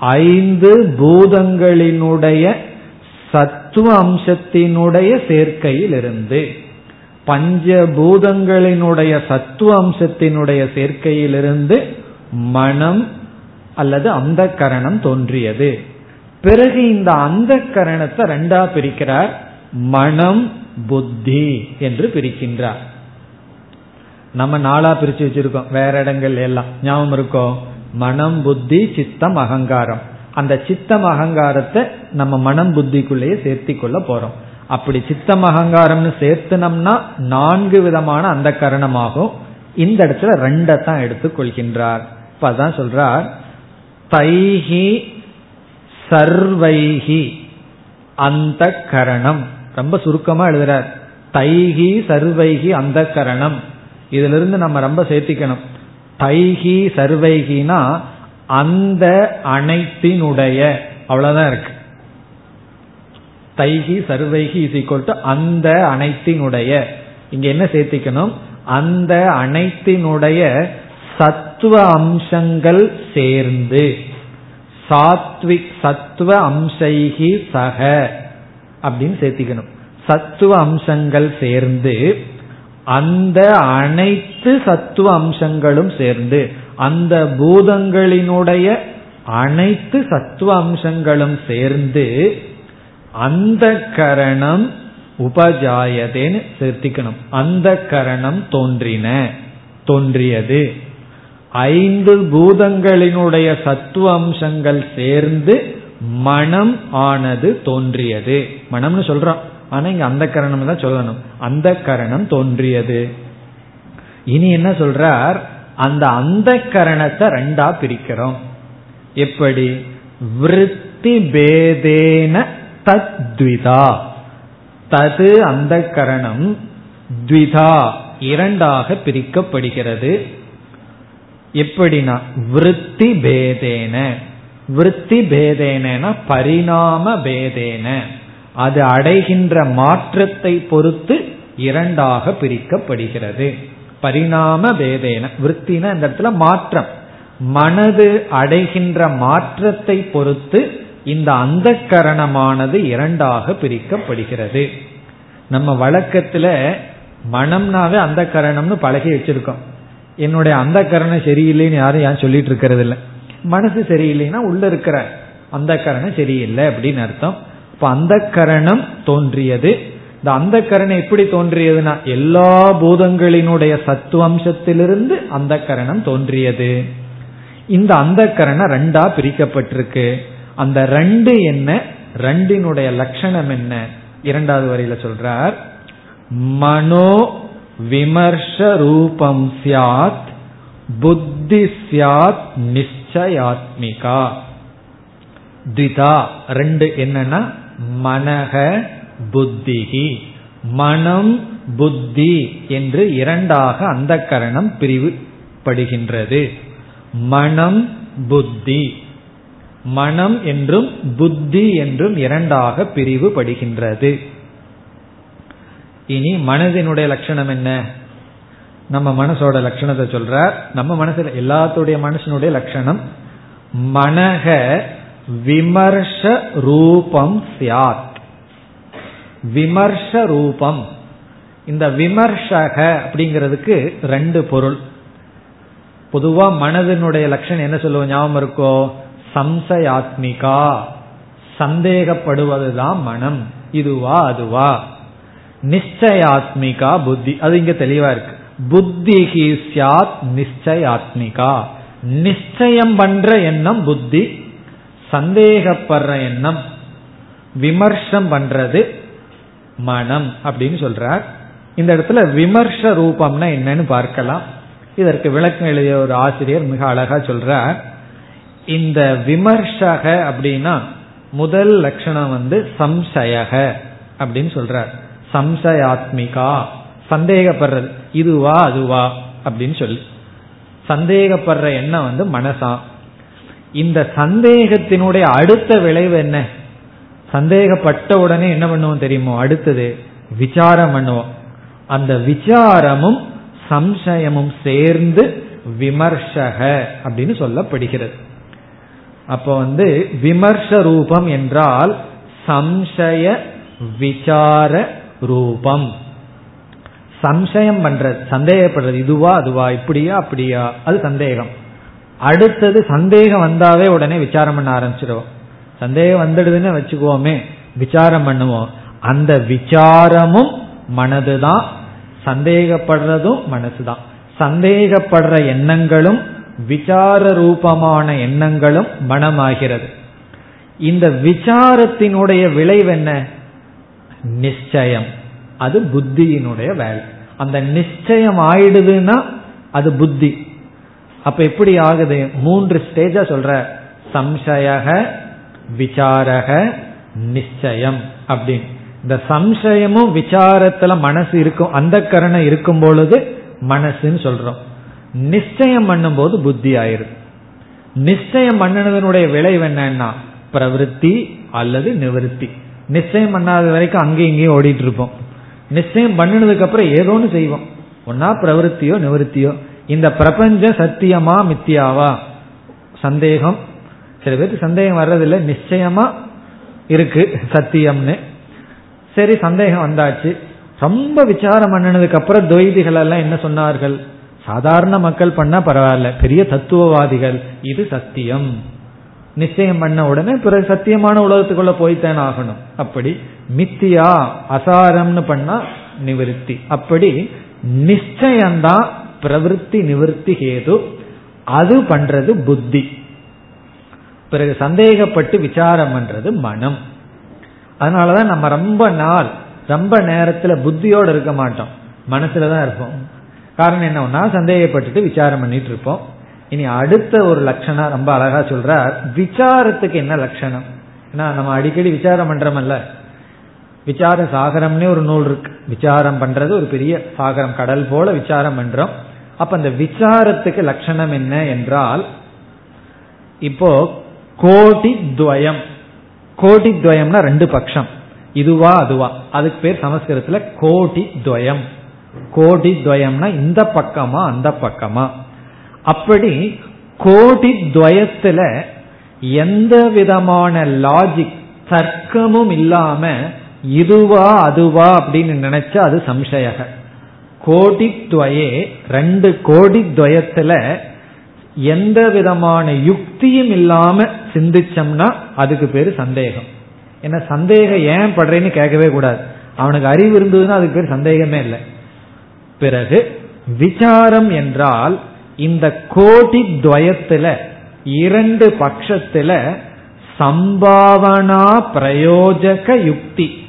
ஐந்து பூதங்களினுடைய சத்துவ அம்சத்தினுடைய சேர்க்கையில் இருந்து பஞ்சபூதங்களினுடைய சத்துவ அம்சத்தினுடைய சேர்க்கையிலிருந்து மனம் அல்லது அந்த கரணம் தோன்றியது. பிறகு இந்த அந்த கரணத்தை ரெண்டா பிரிக்கிறார். மனம் புத்தி என்று பிரிக்கின்றார். நம்ம நாளா பிரிச்சு வச்சிருக்கோம். வேற இடங்கள் எல்லாம். ஞாபகம் இருக்கோம் மனம் புத்தி சித்தம் அகங்காரம். அந்த சித்தம் அகங்காரத்தை நம்ம மனம் புத்திக்குள்ளேயே சேர்த்தி கொள்ள போறோம். அப்படி சித்தம் அகங்காரம்னு சேர்த்துனோம்னா நான்கு விதமான அந்த கரணமாகும். இந்த இடத்துல ரெண்டை தான் எடுத்துக்கொள்கின்றார் இப்ப அதான் சொல்றார் தைஹி சர்வைஹி அந்த கரணம். ரொம்ப சுருக்கமா எழுதுறார். தைஹி சர்வைகி அந்த கரணம். இதுல இருந்து நம்ம ரொம்ப சேர்த்திக்கணும். தைஹி சர்வைகினா அந்த அனைத்தினுடைய அவ்வளவுதான் இருக்கு. தைகி சர்வைகி இஸ் ஈக்குவல் டு அந்த அனைத்தினுடைய இங்க என்ன சேர்த்திக்கணும்? அந்த அனைத்தினுடைய சத்துவ அம்சங்கள் சேர்ந்து சாத்விக் சத்துவ அம்சைகி சக அப்படின்னு சேர்த்திக்கணும். சத்துவ அம்சங்கள் சேர்ந்து அந்த அனைத்து சத்துவ அம்சங்களும் சேர்ந்து அந்த பூதங்களினுடைய அனைத்து சத்துவ அம்சங்களும் சேர்ந்து அந்த கரணம் உபஜாயதேன்னு சேர்த்திக்கணும். அந்த கரணம் தோன்றின தோன்றியது. ஐந்து பூதங்களினுடைய சத்துவ அம்சங்கள் சேர்ந்து மனம் ஆனது தோன்றியது. மனம்னு சொல்றோம். ஆனா இங்க அந்த கரணம் தான் சொல்லணும். அந்த கரணம் தோன்றியது. இனி என்ன சொல்றார்? அந்த அந்த கரணத்தை ரெண்டா பிரிக்கிறோம். எப்படி? விருத்தி பேதேன தத்விதா. தது அந்த கரணம் த்விதா இரண்டாக பிரிக்கப்படுகிறது. எப்படின்னா விருத்தி பேதேன. விருத்தி பேதேனா பரிணாம பேதேன. அது அடைகின்ற மாற்றத்தை பொறுத்து இரண்டாக பிரிக்கப்படுகிறது. பரிணாம பேதேன விற்த்தின இந்த இடத்துல மாற்றம். மனது அடைகின்ற மாற்றத்தை பொறுத்து இந்த அந்த கரணமானது இரண்டாக பிரிக்கப்படுகிறது. நம்ம வழக்கத்துல மனம்னாவே அந்த கரணம்னு பழகி வச்சிருக்கோம். என்னுடைய அந்த கரணம் சரியில்லைன்னு யாரும் யாரும் சொல்லிட்டு இருக்கிறது இல்லை மனசு சரியில்லைன்னா உள்ள இருக்கிற அந்த கரணம் சரியில்லை அப்படின்னு அர்த்தம். இப்ப அந்த கரணம் தோன்றியது. இந்த அந்த கரணம் எப்படி தோன்றியதுன்னா எல்லா பூதங்களினுடைய சத்துவம்சத்திலிருந்து அந்த கரணம் தோன்றியது. இந்த அந்த கரணம் ரெண்டா பிரிக்கப்பட்டிருக்கு. அந்த ரெண்டு என்ன? ரெண்டினுடைய லட்சணம் என்ன? இரண்டாவது வரையில சொல்றார் மனோ விமர்ஷ ரூபம் சியாத் புத்தி சியாத் நிச்சயாத்மிகா. திதா ரெண்டு என்னன்னா மனக புத்திகி மனம் புத்தி என்று இரண்டாக அந்த கரணம் பிரிவுபடுகின்றது. மனம் புத்தி. மனம் என்றும் புத்தி என்றும் இரண்டாக பிரிவுபடுகின்றது. இனி மனதினுடைய லட்சணம் என்ன? நம்ம மனசோட லட்சணத்தை சொல்ற நம்ம மனசுல எல்லாத்துடைய மனசனுடைய லட்சணம் மனக விமர்ஷ ரூபம் சியாத். விமர்ஷ ரூபம் இந்த விமர்சக அப்படிங்கிறதுக்கு ரெண்டு பொருள். பொதுவா மனதினுடைய லட்சணம் என்ன சொல்லுவோம் ஞாபகம் இருக்கோ? சம்சயாத்மிகா. சந்தேகப்படுவதுதான் மனம். இதுவா அதுவா. நிச்சயாத்மிகா புத்தி. அது இங்க தெளிவா இருக்கு. புத்தி சாத் நிச்சயாத்மிகா. நிச்சயம் பண்ற எண்ணம் புத்தி. சந்தேகப்படுற எண்ணம் விமர்சம் பண்றது மனம் அப்படின்னு சொல்றார். இந்த இடத்துல விமர்ச ரூபம்னா என்னன்னு பார்க்கலாம். இதற்கு விளக்கம் எழுதிய ஒரு ஆசிரியர் மிக அழகா சொல்றார். இந்த விமர்சக அப்படின்னா முதல் லட்சணம் வந்து சம்சயக அப்படின்னு சொல்றார். சம்சயாத்மிகா சந்தேகப்படுறது இதுவா அதுவா அப்படின்னு சொல்லி. சந்தேகப்படுற எண்ணம் வந்து மனசா. இந்த சந்தேகத்தினுடைய அடுத்த விளைவு என்ன? சந்தேகப்பட்ட உடனே என்ன பண்ணுவோம் தெரியுமோ? அடுத்தது விசாரம் பண்ணுவோம். அந்த விசாரமும் சம்சயமும் சேர்ந்து விமர்சக அப்படின்னு சொல்லப்படுகிறது. அப்போ வந்து விமர்ச ரூபம் என்றால் சம்சய விசார ரூபம். சம்சயம் பண்றது சந்தேகப்படுறது இதுவா அதுவா இப்படியா அப்படியா அது சந்தேகம். அடுத்தது சந்தேகம் வந்தாவே உடனே விசாரம் பண்ண ஆரம்பிச்சிருவோம். சந்தேகம் வந்துடுதுன்னு வச்சுக்குவோமே விசாரம் பண்ணுவோம். அந்த விசாரமும் மனதுதான் சந்தேகப்படுறதும் மனசுதான். சந்தேகப்படுற எண்ணங்களும் விசார ரூபமான எண்ணங்களும் மனமாகிறது. இந்த விசாரத்தினுடைய விளைவு என்ன? நிச்சயம். அது புத்தியினுடைய வேலை. அந்த நிச்சயம் ஆயிடுதுன்னா அது புத்தி. அப்ப எப்படி ஆகுது? மூன்று ஸ்டேஜா சொல்ற. சம்சயக விசாரக நிச்சயம் அப்படின்னு. இந்த சம்சயமும் விசாரத்துல மனசு இருக்கும் அந்த கரணம் இருக்கும் பொழுது மனசுன்னு சொல்றோம். நிச்சயம் பண்ணும்போது புத்தி ஆயிருது நிச்சயம் பண்ணினதனுடைய விளைவு என்னன்னா பிரவருத்தி அல்லது நிவர்த்தி. நிச்சயம் பண்ணாத வரைக்கும் அங்கேயும் இங்கேயும் ஓடிட்டு இருப்போம். நிச்சயம் பண்ணினதுக்கு அப்புறம் ஏதோன்னு செய்வோம். ஒன்னா பிரவருத்தியோ நிவர்த்தியோ. இந்த பிரபஞ்சம் சத்தியமா மித்தியாவா? சந்தேகம். சில பேருக்கு சந்தேகம் வர்றதில்லை. நிச்சயமா இருக்கு. சத்தியம்னு. சரி சந்தேகம் வந்தாச்சு. ரொம்ப விசாரம் பண்ணினதுக்கு அப்புறம் துவைதிகள் எல்லாம் என்ன சொன்னார்கள்? சாதாரண மக்கள் பண்ணா பரவாயில்ல. பெரிய தத்துவவாதிகள். இது சத்தியம். நிச்சயம் பண்ண உடனே பிறகு சத்தியமான உலகத்துக்குள்ள போய்த்தானே ஆகணும். அப்படி மித்தியா அசாரம்னு பண்ணா நிவிருத்தி. அப்படி நிச்சயம்தான் பிரவிற்த்தி நிவர்த்தி ஹேது அது பண்றது புத்தி. பிறகு சந்தேகப்பட்டு விசாரம் பண்றது மனம். அதனாலதான் நம்ம ரொம்ப நாள் ரொம்ப நேரத்துல புத்தியோடு இருக்க மாட்டோம். மனசுலதான் இருப்போம். காரணம் என்னன்னா சந்தேகப்பட்டுட்டு விசாரம் பண்ணிட்டு இருப்போம். இனி அடுத்த ஒரு லட்சணம் ரொம்ப அழகா சொல்றார். விசாரத்துக்கு என்ன லட்சணம்? ஏன்னா நம்ம அடிக்கடி விசாரம் பண்றோம்ல விசார சாகரம்னே ஒரு நூல் இருக்கு. விசாரம் பண்றது ஒரு பெரிய சாகரம். கடல் போல விசாரம் பண்றோம். அப்ப அந்த விசாரத்துக்கு லட்சணம் என்ன என்றால் இப்போ கோடி துவயம். கோடி துவயம்னா ரெண்டு பட்சம் இதுவா அதுவா. அதுக்கு பேர் சமஸ்கிருதத்துல கோடி துவயம். கோடி துவயம்னா இந்த பக்கமா அந்த பக்கமா. அப்படி கோடி துவயத்துல எந்த விதமான லாஜிக் தர்க்கமும் இல்லாம இதுவா அதுவா அப்படின்னு நினைச்சா அது சம்சயக. கோடித்வயே ரெண்டு கோடித்வயத்துல எந்த விதமான யுக்தியும் இல்லாம சிந்திச்சோம்னா அதுக்கு பேரு சந்தேகம். என்ன சந்தேகம் ஏன் படுறேன்னு கேட்கவே கூடாது. அவனுக்கு அறிவு இருந்ததுன்னா அதுக்கு பேர் சந்தேகமே இல்லை. பிறகு விசாரம் என்றால் இந்த கோடி துவயத்துல இரண்டு பட்சத்துல சம்பாவனா பிரயோஜக யுக்தி.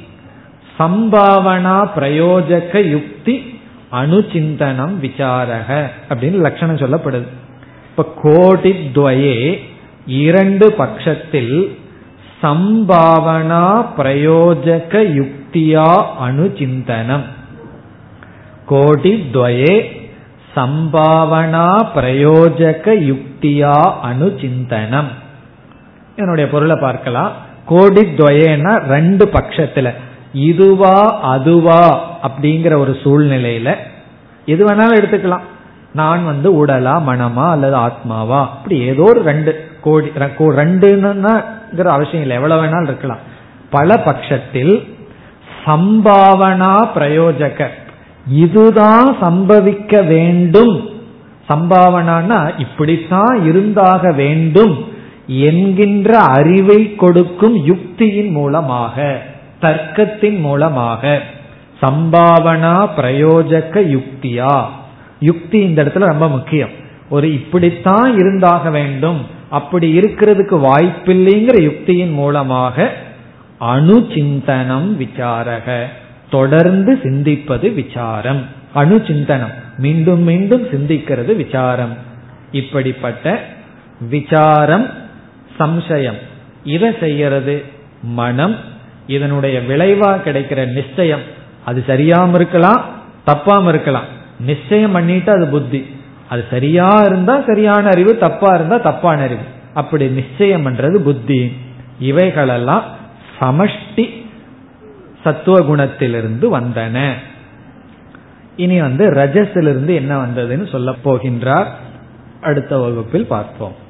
சம்பாவனா பிரயோஜக யுக்தி அணுச்சிந்தனம் விசாரக அப்படின்னு லட்சணம் சொல்லப்படுது. இப்ப கோடி துவயே இரண்டு பட்சத்தில் சம்பாவனா பிரயோஜக யுக்தியா அணுச்சிந்தனம். கோடி துவயே சம்பாவனா பிரயோஜக யுக்தியா அணுச்சிந்தனம். என்னுடைய பொருளை பார்க்கலாம். கோடி துவயேனா ரெண்டு பட்சத்துல. இதுவா அதுவா அப்படிங்கிற ஒரு சூழ்நிலையில எது வேணாலும் எடுத்துக்கலாம். நான் வந்து உடலா மனமா அல்லது ஆத்மாவா? அப்படி ஏதோ ஒரு ரெண்டு கோடி ரெண்டுங்கிற அவசியம் இல்லை. எவ்வளவு வேணாலும் இருக்கலாம். பல பட்சத்தில் சம்பாவனா பிரயோஜக. இதுதான் சம்பவிக்க வேண்டும். சம்பாவனானா இப்படித்தான் இருந்தாக வேண்டும் என்கின்ற அறிவை கொடுக்கும் யுக்தியின் மூலமாக தர்க்கத்தின் மூலமாக. சம்பாவனா பிரயோஜக யுக்தியா? யுக்தி இந்த இடத்துல ரொம்ப முக்கியம். ஒரு இப்படித்தான் இருந்தாக வேண்டும். அப்படி இருக்கிறதுக்கு வாய்ப்பில்லைங்கிற யுக்தியின் மூலமாக அணுச்சிந்தனம் விசாரக. தொடர்ந்து சிந்திப்பது விசாரம். அணுச்சிந்தனம். மீண்டும் மீண்டும் சிந்திக்கிறது விசாரம். இப்படிப்பட்ட விசாரம் சம்சயம். இதை செய்யறது மனம். இதனுடைய விளைவா கிடைக்கிற நிச்சயம். அது சரியாம இருக்கலாம் தப்பாம இருக்கலாம். நிச்சயம் பண்ணிட்டு அது புத்தி. அது சரியா இருந்தா சரியான அறிவு தப்பா இருந்தா தப்பான அறிவு. அப்படி நிச்சயம் பண்றது புத்தி. இவைகளெல்லாம் சமஷ்டி சத்துவ குணத்திலிருந்து வந்தன. இனி வந்து ரஜஸிலிருந்து என்ன வந்ததுன்னு சொல்ல போகின்றார். அடுத்த வகுப்பில் பார்ப்போம்.